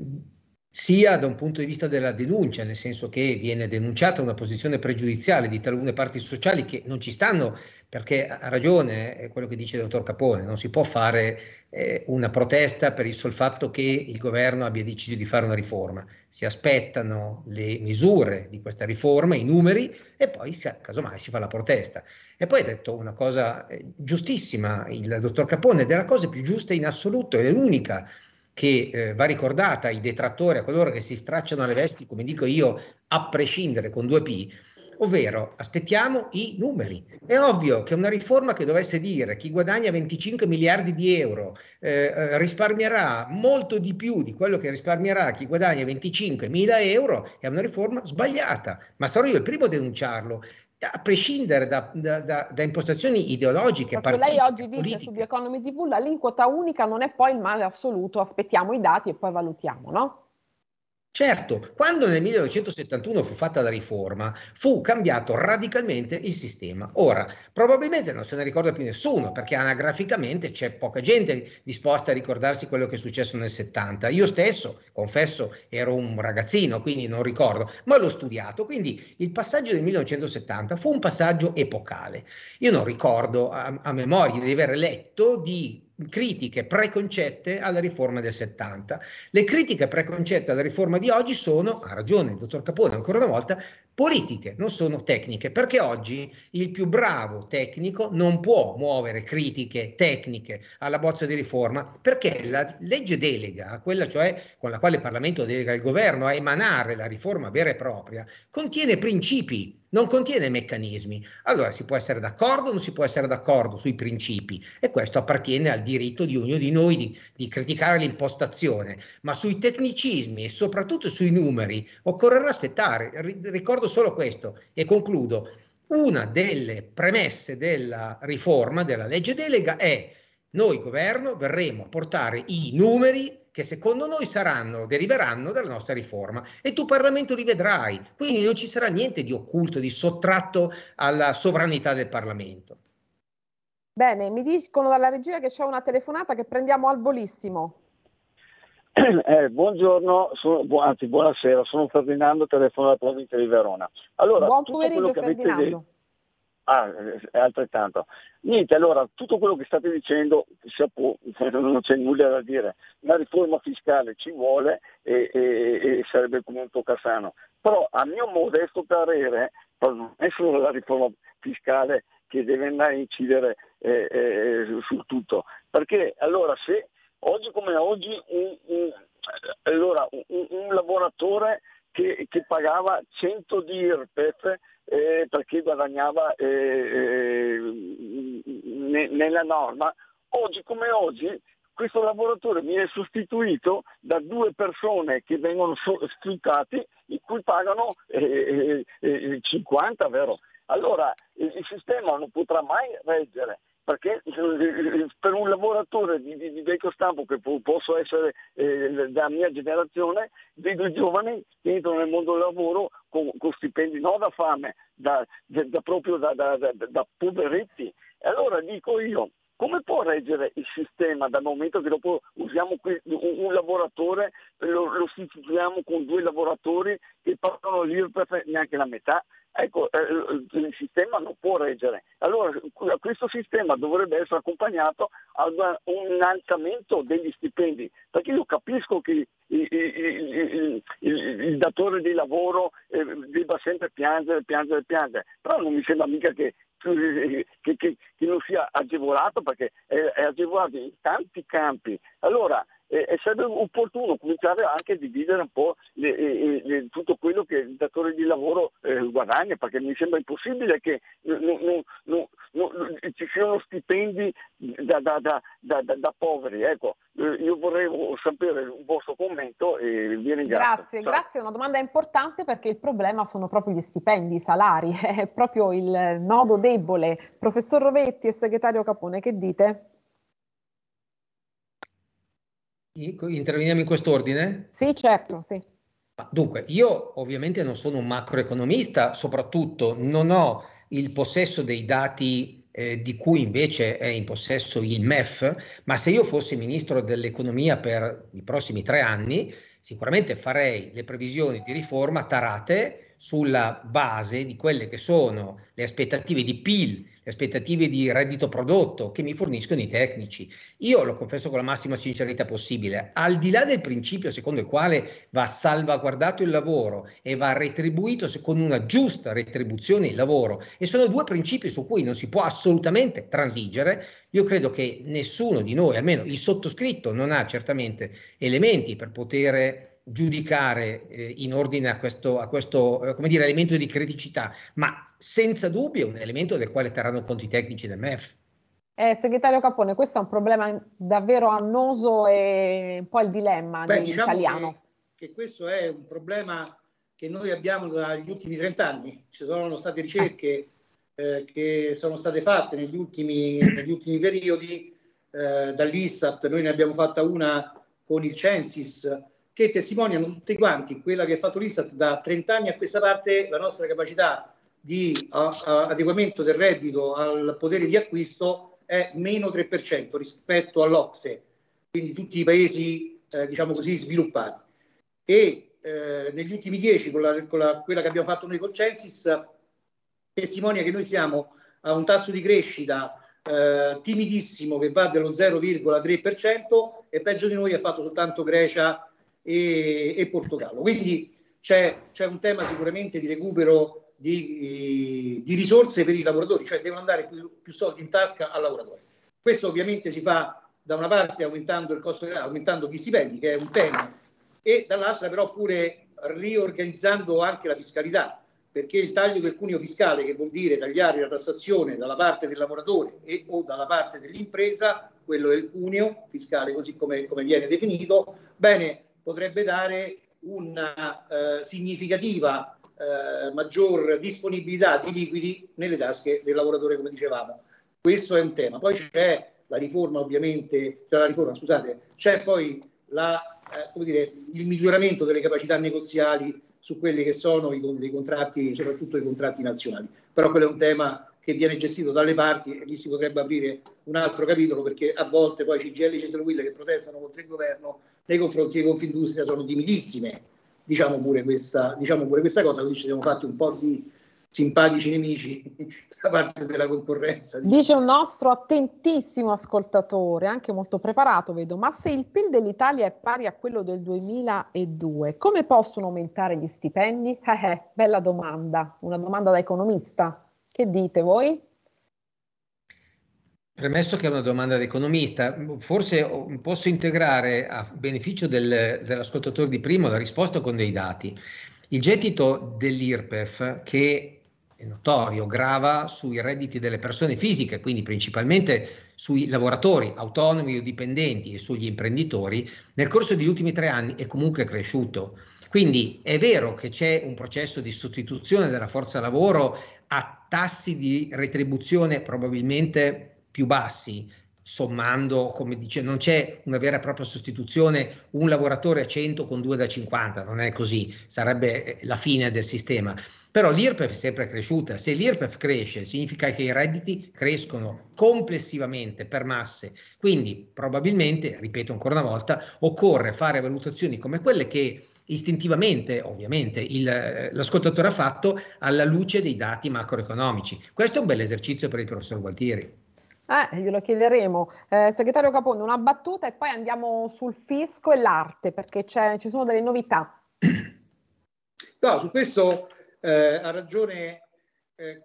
sia da un punto di vista della denuncia, nel senso che viene denunciata una posizione pregiudiziale di talune parti sociali che non ci stanno perché ha ragione quello che dice il dottor Capone, non si può fare eh, una protesta per il sol fatto che il governo abbia deciso di fare una riforma, si aspettano le misure di questa riforma, i numeri e poi casomai si fa la protesta. E poi ha detto una cosa eh, giustissima il dottor Capone, ed è la cosa più giusta in assoluto, è l'unica che eh, va ricordata ai detrattori, a coloro che si stracciano le vesti, come dico io, a prescindere con due P, ovvero aspettiamo i numeri. È ovvio che una riforma che dovesse dire chi guadagna 25 miliardi di euro eh, eh, risparmierà molto di più di quello che risparmierà chi guadagna 25 mila euro è una riforma sbagliata, ma sarò io il primo a denunciarlo a prescindere da, da, da, da impostazioni ideologiche. Perché lei oggi dice politiche. su The Economy TV l'aliquota unica non è poi il male assoluto, aspettiamo i dati e poi valutiamo, no? Certo, quando nel 1971 fu fatta la riforma, fu cambiato radicalmente il sistema. Ora, probabilmente non se ne ricorda più nessuno, perché anagraficamente c'è poca gente disposta a ricordarsi quello che è successo nel 70. Io stesso, confesso, ero un ragazzino, quindi non ricordo, ma l'ho studiato. Quindi il passaggio del 1970 fu un passaggio epocale. Io non ricordo a, a memoria di aver letto di critiche preconcette alla riforma del 70. Le critiche preconcette alla riforma di oggi sono, ha ragione il dottor Capone ancora una volta, politiche, non sono tecniche, perché oggi il più bravo tecnico non può muovere critiche tecniche alla bozza di riforma, perché la legge delega, quella cioè con la quale il Parlamento delega il governo a emanare la riforma vera e propria, contiene principi non contiene meccanismi. Allora si può essere d'accordo o non si può essere d'accordo sui principi e questo appartiene al diritto di ognuno di noi di, di criticare l'impostazione, ma sui tecnicismi e soprattutto sui numeri occorrerà aspettare. Ricordo solo questo e concludo. Una delle premesse della riforma della legge delega è noi governo verremo a portare i numeri che secondo noi saranno, deriveranno dalla nostra riforma e tu Parlamento li vedrai, quindi non ci sarà niente di occulto, di sottratto alla sovranità del Parlamento. Bene, mi dicono dalla regia che c'è una telefonata che prendiamo al volissimo. Eh, buongiorno, sono, bu- anzi buonasera, sono Ferdinando, telefono dalla provincia di Verona. Allora, Buon pomeriggio Ferdinando. Ah, altrettanto. Niente, allora, tutto quello che state dicendo, non c'è nulla da dire. Una riforma fiscale ci vuole e, e, e sarebbe come un toccasano. Però a mio modesto parere, non è solo la riforma fiscale che deve andare a incidere eh, eh, sul tutto. Perché allora se oggi come oggi un, un, allora, un, un lavoratore che, che, pagava 100 di IRPEF eh, perché guadagnava eh, eh, ne, nella norma, oggi come oggi questo lavoratore viene sostituito da due persone che vengono sfruttati, in cui pagano 50, vero? Allora il sistema non potrà mai reggere perché per un lavoratore di, di, di vecchio stampo che posso essere eh, della mia generazione, vedo i giovani che entrano nel mondo del lavoro con, con stipendi non da fame, da, da proprio da, da, poveretti. E allora dico io, come può reggere il sistema dal momento che dopo usiamo un lavoratore, lo, lo sostituiamo con due lavoratori che pagano l'IRPEF neanche la metà? Ecco, eh, il sistema non può reggere. Allora questo sistema dovrebbe essere accompagnato a un innalzamento degli stipendi, perché io capisco che il, il, il, il datore di lavoro eh, debba sempre piangere, piangere, piangere, però non mi sembra mica che, che, che, che non sia agevolato perché è, è agevolato in tanti campi. Allora eh, sarebbe opportuno cominciare anche a dividere un po' le, le, le, tutto quello che il datore di lavoro eh, guadagna, perché mi sembra impossibile che non, non, non, ci siano stipendi da, da, da, da poveri. Ecco, eh, io vorrei sapere il vostro commento e vi ringrazio. Grazie, Ciao. grazie, è una domanda importante perché il problema sono proprio gli stipendi, i salari, è proprio il nodo debole. Professor Rovetti e segretario Capone, che dite? Interveniamo in quest'ordine? Sì, certo, sì. Dunque, io ovviamente non sono un macroeconomista, soprattutto non ho il possesso dei dati eh, di cui invece è in possesso il MEF, ma se io fossi ministro dell'economia per i prossimi tre anni, sicuramente farei le previsioni di riforma tarate sulla base di quelle che sono le aspettative di PIL le aspettative di reddito prodotto che mi forniscono i tecnici. Io lo confesso con la massima sincerità possibile, al di là del principio secondo il quale va salvaguardato il lavoro e va retribuito con una giusta retribuzione il lavoro, e sono due principi su cui non si può assolutamente transigere, io credo che nessuno di noi, almeno il sottoscritto, non ha certamente elementi per poter giudicare eh, in ordine a questo, a questo eh, come dire, elemento di criticità, ma senza dubbio è un elemento del quale terranno conto i tecnici del MEF. Eh, segretario Capone, questo è un problema davvero annoso e un po' il dilemma Beh, diciamo italiano. Che, che, questo è un problema che noi abbiamo dagli ultimi 30 anni. Ci sono state ricerche eh, che sono state fatte negli ultimi, negli ultimi periodi eh, dall'Istat, noi ne abbiamo fatta una con il Censis, che testimoniano tutti quanti, quella che ha fatto l'Istat da 30 anni a questa parte, la nostra capacità di uh, uh, adeguamento del reddito al potere di acquisto è meno 3% rispetto all'Ocse, quindi tutti i paesi eh, diciamo così sviluppati. E eh, negli ultimi 10, con, la, con la, quella che abbiamo fatto noi col Censis, testimonia che noi siamo a un tasso di crescita eh, timidissimo che va dello 0,3% e peggio di noi ha fatto soltanto Grecia e, e Portogallo. Quindi c'è, c'è, un tema sicuramente di recupero di, di, risorse per i lavoratori, cioè devono andare più, più, soldi in tasca al lavoratore. Questo ovviamente si fa da una parte aumentando il costo, aumentando gli stipendi, che è un tema, e dall'altra però pure riorganizzando anche la fiscalità, perché il taglio del cuneo fiscale, che vuol dire tagliare la tassazione dalla parte del lavoratore e o dalla parte dell'impresa, quello è il cuneo fiscale così come, come viene definito, bene, potrebbe dare una eh, significativa eh, maggior disponibilità di liquidi nelle tasche del lavoratore, come dicevamo. Questo è un tema. Poi c'è la riforma, ovviamente, cioè la riforma, scusate, c'è poi la, eh, dire, il miglioramento delle capacità negoziali su quelli che sono i, i, contratti, soprattutto i contratti nazionali. Però quello è un tema che viene gestito dalle parti e lì si potrebbe aprire un altro capitolo perché a volte poi CGL e Cesare Will che protestano contro il governo nei confronti di Confindustria sono timidissime. Diciamo pure questa, diciamo pure questa cosa, così ci siamo fatti un po' di simpatici nemici da parte della concorrenza. Dice un nostro attentissimo ascoltatore, anche molto preparato, vedo, ma se il PIL dell'Italia è pari a quello del 2002, come possono aumentare gli stipendi? Eh, eh, bella domanda, una domanda da economista. Che dite voi? Premesso che è una domanda da economista, forse posso integrare a beneficio del, dell'ascoltatore di prima la risposta con dei dati. Il gettito dell'IRPEF, che è notorio, grava sui redditi delle persone fisiche, quindi principalmente sui lavoratori autonomi o dipendenti e sugli imprenditori, nel corso degli ultimi tre anni è comunque cresciuto. Quindi è vero che c'è un processo di sostituzione della forza lavoro a tassi di retribuzione probabilmente più bassi, sommando, come dice, non c'è una vera e propria sostituzione, un lavoratore a 100 con due da 50, non è così, sarebbe eh, la fine del sistema. Però l'IRPEF è sempre cresciuta, se l'IRPEF cresce significa che i redditi crescono complessivamente per masse, quindi probabilmente, ripeto ancora una volta, occorre fare valutazioni come quelle che istintivamente, ovviamente, il, l'ascoltatore ha fatto alla luce dei dati macroeconomici. Questo è un bel esercizio per il professor Gualtieri. Eh, glielo chiederemo. Eh, segretario Capone, una battuta e poi andiamo sul fisco e l'arte, perché ci sono delle novità. No, su questo eh, ha ragione, eh,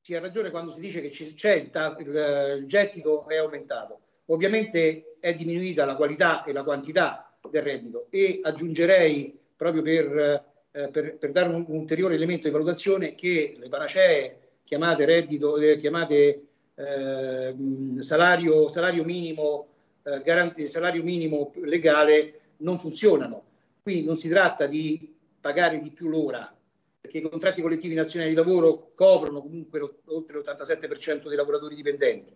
si ha ragione quando si dice che c'è il, il, il gettito è aumentato. Ovviamente è diminuita la qualità e la quantità del reddito e aggiungerei proprio per, eh, per, per dare un, un, ulteriore elemento di valutazione che le panacee chiamate reddito, eh, chiamate eh, salario, salario, minimo, eh, garanti, salario minimo legale non funzionano. Qui non si tratta di pagare di più l'ora, perché i contratti collettivi nazionali di lavoro coprono comunque oltre l'87% dei lavoratori dipendenti.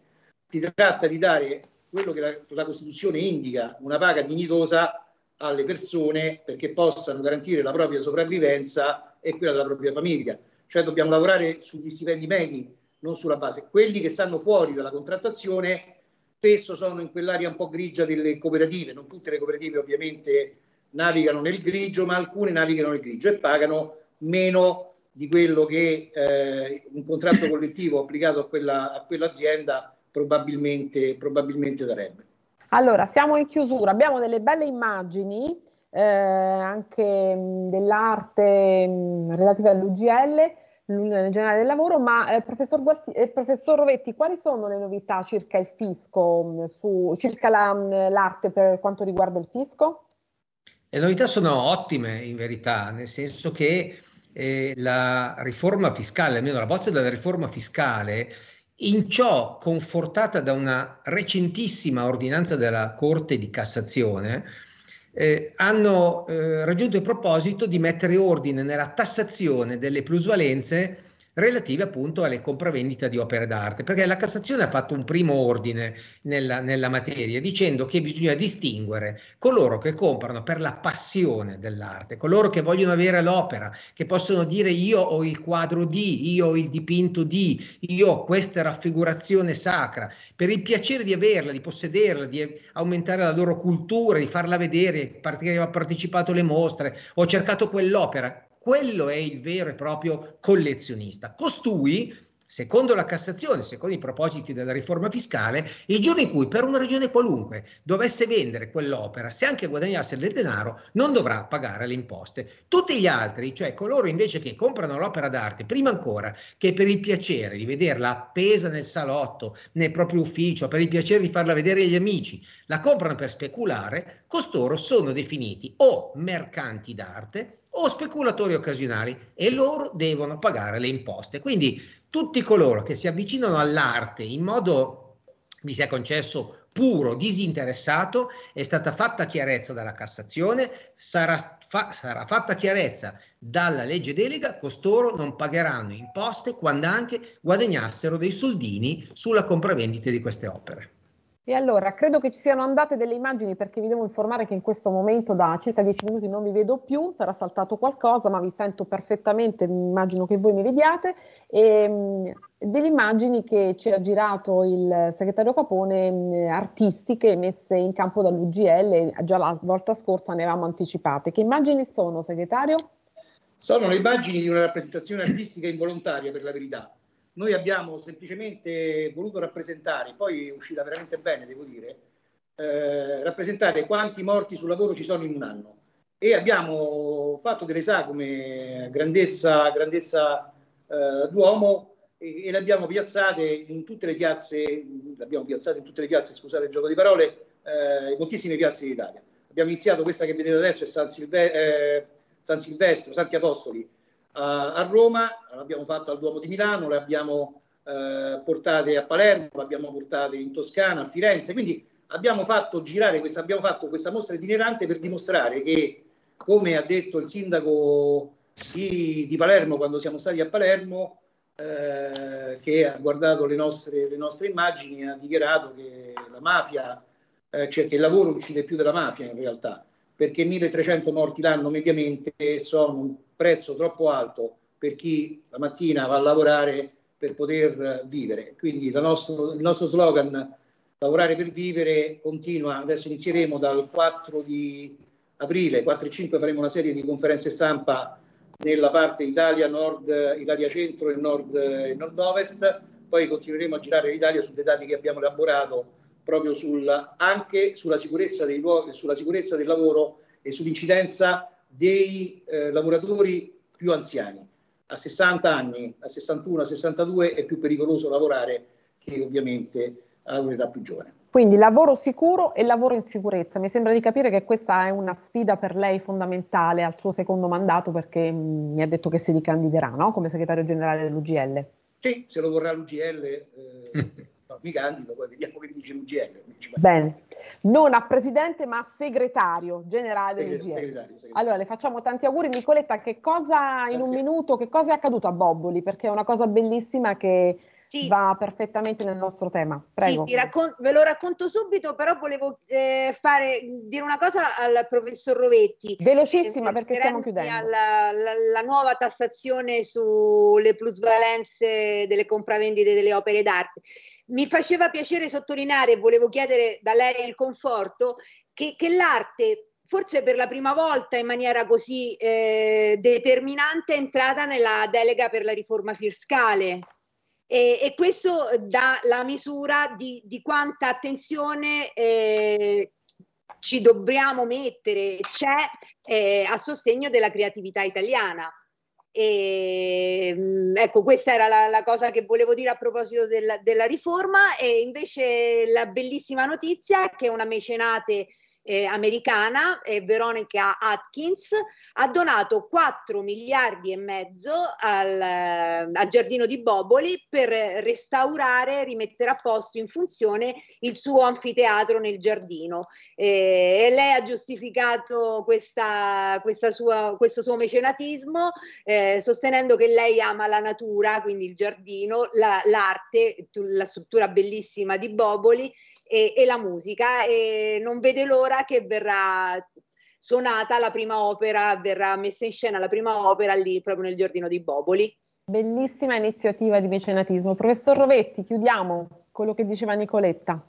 Si tratta di dare quello che la, la Costituzione indica, una paga dignitosa alle persone perché possano garantire la propria sopravvivenza e quella della propria famiglia. Cioè dobbiamo lavorare sugli stipendi medi, non sulla base. Quelli che stanno fuori dalla contrattazione spesso sono in quell'area un po' grigia delle cooperative, non tutte le cooperative ovviamente navigano nel grigio, ma alcune navigano nel grigio e pagano meno di quello che eh, un contratto collettivo applicato a, quella, a quell'azienda probabilmente, probabilmente darebbe. Allora, siamo in chiusura, abbiamo delle belle immagini eh, anche dell'arte mh, relative all'UGL, l'Unione Generale del Lavoro, ma eh, professor, Gualti, eh, professor, Rovetti, quali sono le novità circa il fisco, mh, su, circa la, mh, l'arte per quanto riguarda il fisco? Le novità sono ottime in verità, nel senso che eh, la riforma fiscale, almeno la bozza della riforma fiscale, in ciò confortata da una recentissima ordinanza della Corte di Cassazione, eh, hanno eh, raggiunto il proposito di mettere ordine nella tassazione delle plusvalenze relative appunto alle compravendite di opere d'arte, perché la Cassazione ha fatto un primo ordine nella, nella, materia dicendo che bisogna distinguere coloro che comprano per la passione dell'arte, coloro che vogliono avere l'opera, che possono dire io ho il quadro di, io ho il dipinto di, io ho questa raffigurazione sacra, per il piacere di averla, di possederla, di aumentare la loro cultura, di farla vedere, perché ho partecipato alle mostre, ho cercato quell'opera, quello è il vero e proprio collezionista. Costui, secondo la Cassazione, secondo i propositi della riforma fiscale, il giorno in cui per una ragione qualunque dovesse vendere quell'opera, se anche guadagnasse del denaro, non dovrà pagare le imposte. Tutti gli altri, cioè coloro invece che comprano l'opera d'arte, prima ancora che per il piacere di vederla appesa nel salotto, nel proprio ufficio, per il piacere di farla vedere agli amici, la comprano per speculare, costoro sono definiti o mercanti d'arte o speculatori occasionali e loro devono pagare le imposte. Quindi tutti coloro che si avvicinano all'arte in modo, mi sia concesso, puro, disinteressato, è stata fatta chiarezza dalla Cassazione, sarà, fa, sarà fatta chiarezza dalla legge delega, costoro non pagheranno imposte quando anche guadagnassero dei soldini sulla compravendita di queste opere. E allora, credo che ci siano andate delle immagini perché vi devo informare che in questo momento da circa dieci minuti non vi vedo più, sarà saltato qualcosa, ma vi sento perfettamente, immagino che voi mi vediate, e, mh, delle immagini che ci ha girato il segretario Capone, mh, artistiche messe in campo dall'UGL, già la volta scorsa ne avevamo anticipate. Che immagini sono, segretario? Sono le immagini di una rappresentazione artistica involontaria, per la verità noi abbiamo semplicemente voluto rappresentare, poi è uscita veramente bene, devo dire, eh, rappresentare quanti morti sul lavoro ci sono in un anno. E abbiamo fatto delle sagome grandezza, grandezza eh, d'uomo e, e, le abbiamo piazzate in tutte le piazze, le piazzate in tutte le piazze, scusate il gioco di parole, eh, in moltissime piazze d'Italia. Abbiamo iniziato questa che vedete adesso, è San, Silve- eh, San Silvestro, Santi Apostoli, a Roma, l'abbiamo fatto al Duomo di Milano, le abbiamo eh, portate a Palermo, le abbiamo portate in Toscana, a Firenze, quindi abbiamo fatto girare questa, abbiamo fatto questa mostra itinerante per dimostrare che, come ha detto il sindaco di, di Palermo quando siamo stati a Palermo, eh, che ha guardato le nostre, le nostre, immagini, ha dichiarato che la mafia, eh, cioè che il lavoro uccide più della mafia in realtà, perché 1300 morti l'anno mediamente sono prezzo troppo alto per chi la mattina va a lavorare per poter vivere. Quindi nostro, il nostro slogan lavorare per vivere continua, adesso inizieremo dal 4 di aprile, 4 e 5 faremo una serie di conferenze stampa nella parte Italia Nord, Italia Centro e Nord e Nord-Ovest, poi continueremo a girare l'Italia su dei dati che abbiamo elaborato proprio sul, anche sulla sicurezza, dei luoghi, sulla sicurezza del lavoro e sull'incidenza dei eh, lavoratori più anziani. A 60 anni, a 61, a 62 è più pericoloso lavorare che ovviamente a un'età più giovane. Quindi lavoro sicuro e lavoro in sicurezza. Mi sembra di capire che questa è una sfida per lei fondamentale al suo secondo mandato perché mh, mm, mi ha detto che si ricandiderà no? come segretario generale dell'UGL. Sì, se lo vorrà l'UGL eh, mi candido, poi vediamo che dice l'UGL. Bene non a presidente ma a segretario generale dell'UGL. Segretario, segretario. Allora le facciamo tanti auguri. Nicoletta, che cosa in un minuto, che cosa è accaduto a Bobboli? Perché è una cosa bellissima che sì. va perfettamente nel nostro tema. Prego. Sì, raccon- ve lo racconto subito, però volevo eh, fare, dire una cosa al professor Rovetti. Velocissima perché stiamo chiudendo. Alla, la, la nuova tassazione sulle plusvalenze delle compravendite delle opere d'arte mi faceva piacere sottolineare volevo chiedere da lei il conforto che, che l'arte forse per la prima volta in maniera così eh, determinante è entrata nella delega per la riforma fiscale. E, e questo dà la misura di, di quanta attenzione eh, ci dobbiamo mettere, c'è eh, a sostegno della creatività italiana. E, mm, ecco, questa era la, la, cosa che volevo dire a proposito della, della riforma e invece la bellissima notizia è che una mecenate eh, americana, eh, Veronica Atkins, ha donato 4 miliardi e mezzo al, al, Giardino di Boboli per restaurare, rimettere a posto in funzione il suo anfiteatro nel giardino. Eh, e lei ha giustificato questa, questa sua, questo suo mecenatismo eh, sostenendo che lei ama la natura, quindi il giardino, la, l'arte, la struttura bellissima di Boboli e, e la musica e non vede l'ora che verrà suonata la prima opera, verrà messa in scena la prima opera lì proprio nel giardino di Boboli. Bellissima iniziativa di mecenatismo. Professor Rovetti, chiudiamo quello che diceva Nicoletta.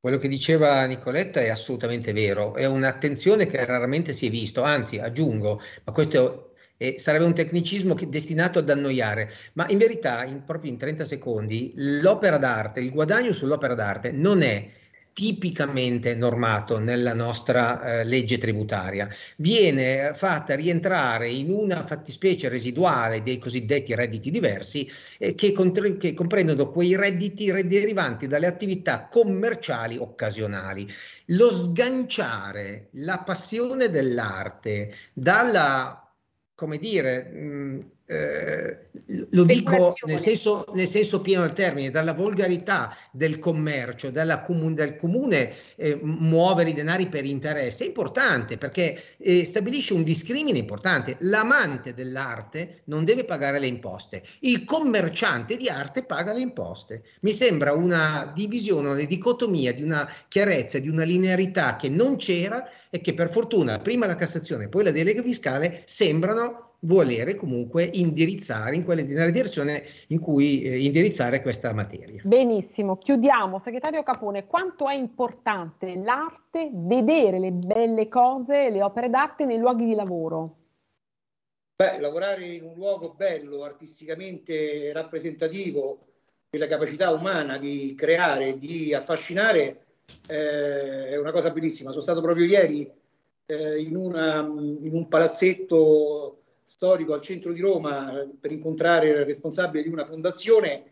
Quello che diceva Nicoletta è assolutamente vero, è un'attenzione che raramente si è visto, anzi aggiungo, ma questo e sarebbe un tecnicismo che, destinato ad annoiare, ma in verità, in, proprio in 30 secondi, l'opera d'arte, il guadagno sull'opera d'arte non è tipicamente normato nella nostra eh, legge tributaria. Viene fatta rientrare in una fattispecie residuale dei cosiddetti redditi diversi eh, che, contr- che comprendono quei redditi derivanti dalle attività commerciali occasionali. Lo sganciare la passione dell'arte dalla come dire, mh, eh, lo dico nel senso, nel senso, pieno del termine, dalla volgarità del commercio, comun- del comune eh, muovere i denari per interesse, è importante perché eh, stabilisce un discrimine importante. L'amante dell'arte non deve pagare le imposte, il commerciante di arte paga le imposte. Mi sembra una divisione, una dicotomia di una chiarezza, di una linearità che non c'era e che per fortuna prima la Cassazione e poi la delega fiscale sembrano volere comunque indirizzare in quella nella direzione in cui eh, indirizzare questa materia. Benissimo, chiudiamo. Segretario Capone, quanto è importante l'arte, vedere le belle cose, le opere d'arte nei luoghi di lavoro? Beh, lavorare in un luogo bello, artisticamente rappresentativo, della capacità umana di creare, di affascinare, eh, è una cosa bellissima. Sono stato proprio ieri eh, in, una, in un palazzetto storico al centro di Roma eh, per incontrare il responsabile di una fondazione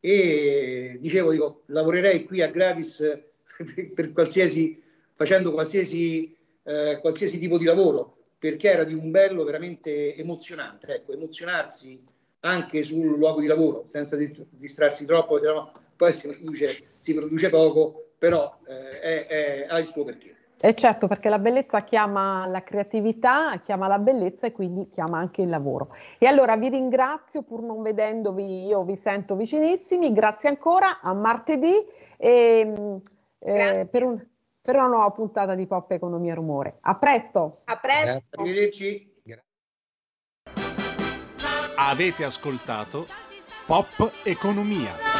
e dicevo, dico, lavorerei qui a gratis per qualsiasi, facendo qualsiasi, eh, qualsiasi tipo di lavoro, perché era di un bello veramente emozionante, ecco, emozionarsi anche sul luogo di lavoro, senza distrarsi troppo, se no poi si produce, si produce poco, però eh, è, è, ha il suo perché. E certo, perché la bellezza chiama la creatività, chiama la bellezza e quindi chiama anche il lavoro. E allora vi ringrazio, pur non vedendovi, io vi sento vicinissimi, grazie ancora, a martedì e, eh, per, un, per, una nuova puntata di Pop Economia Rumore. A presto! A presto! Arrivederci! Avete ascoltato Pop Economia.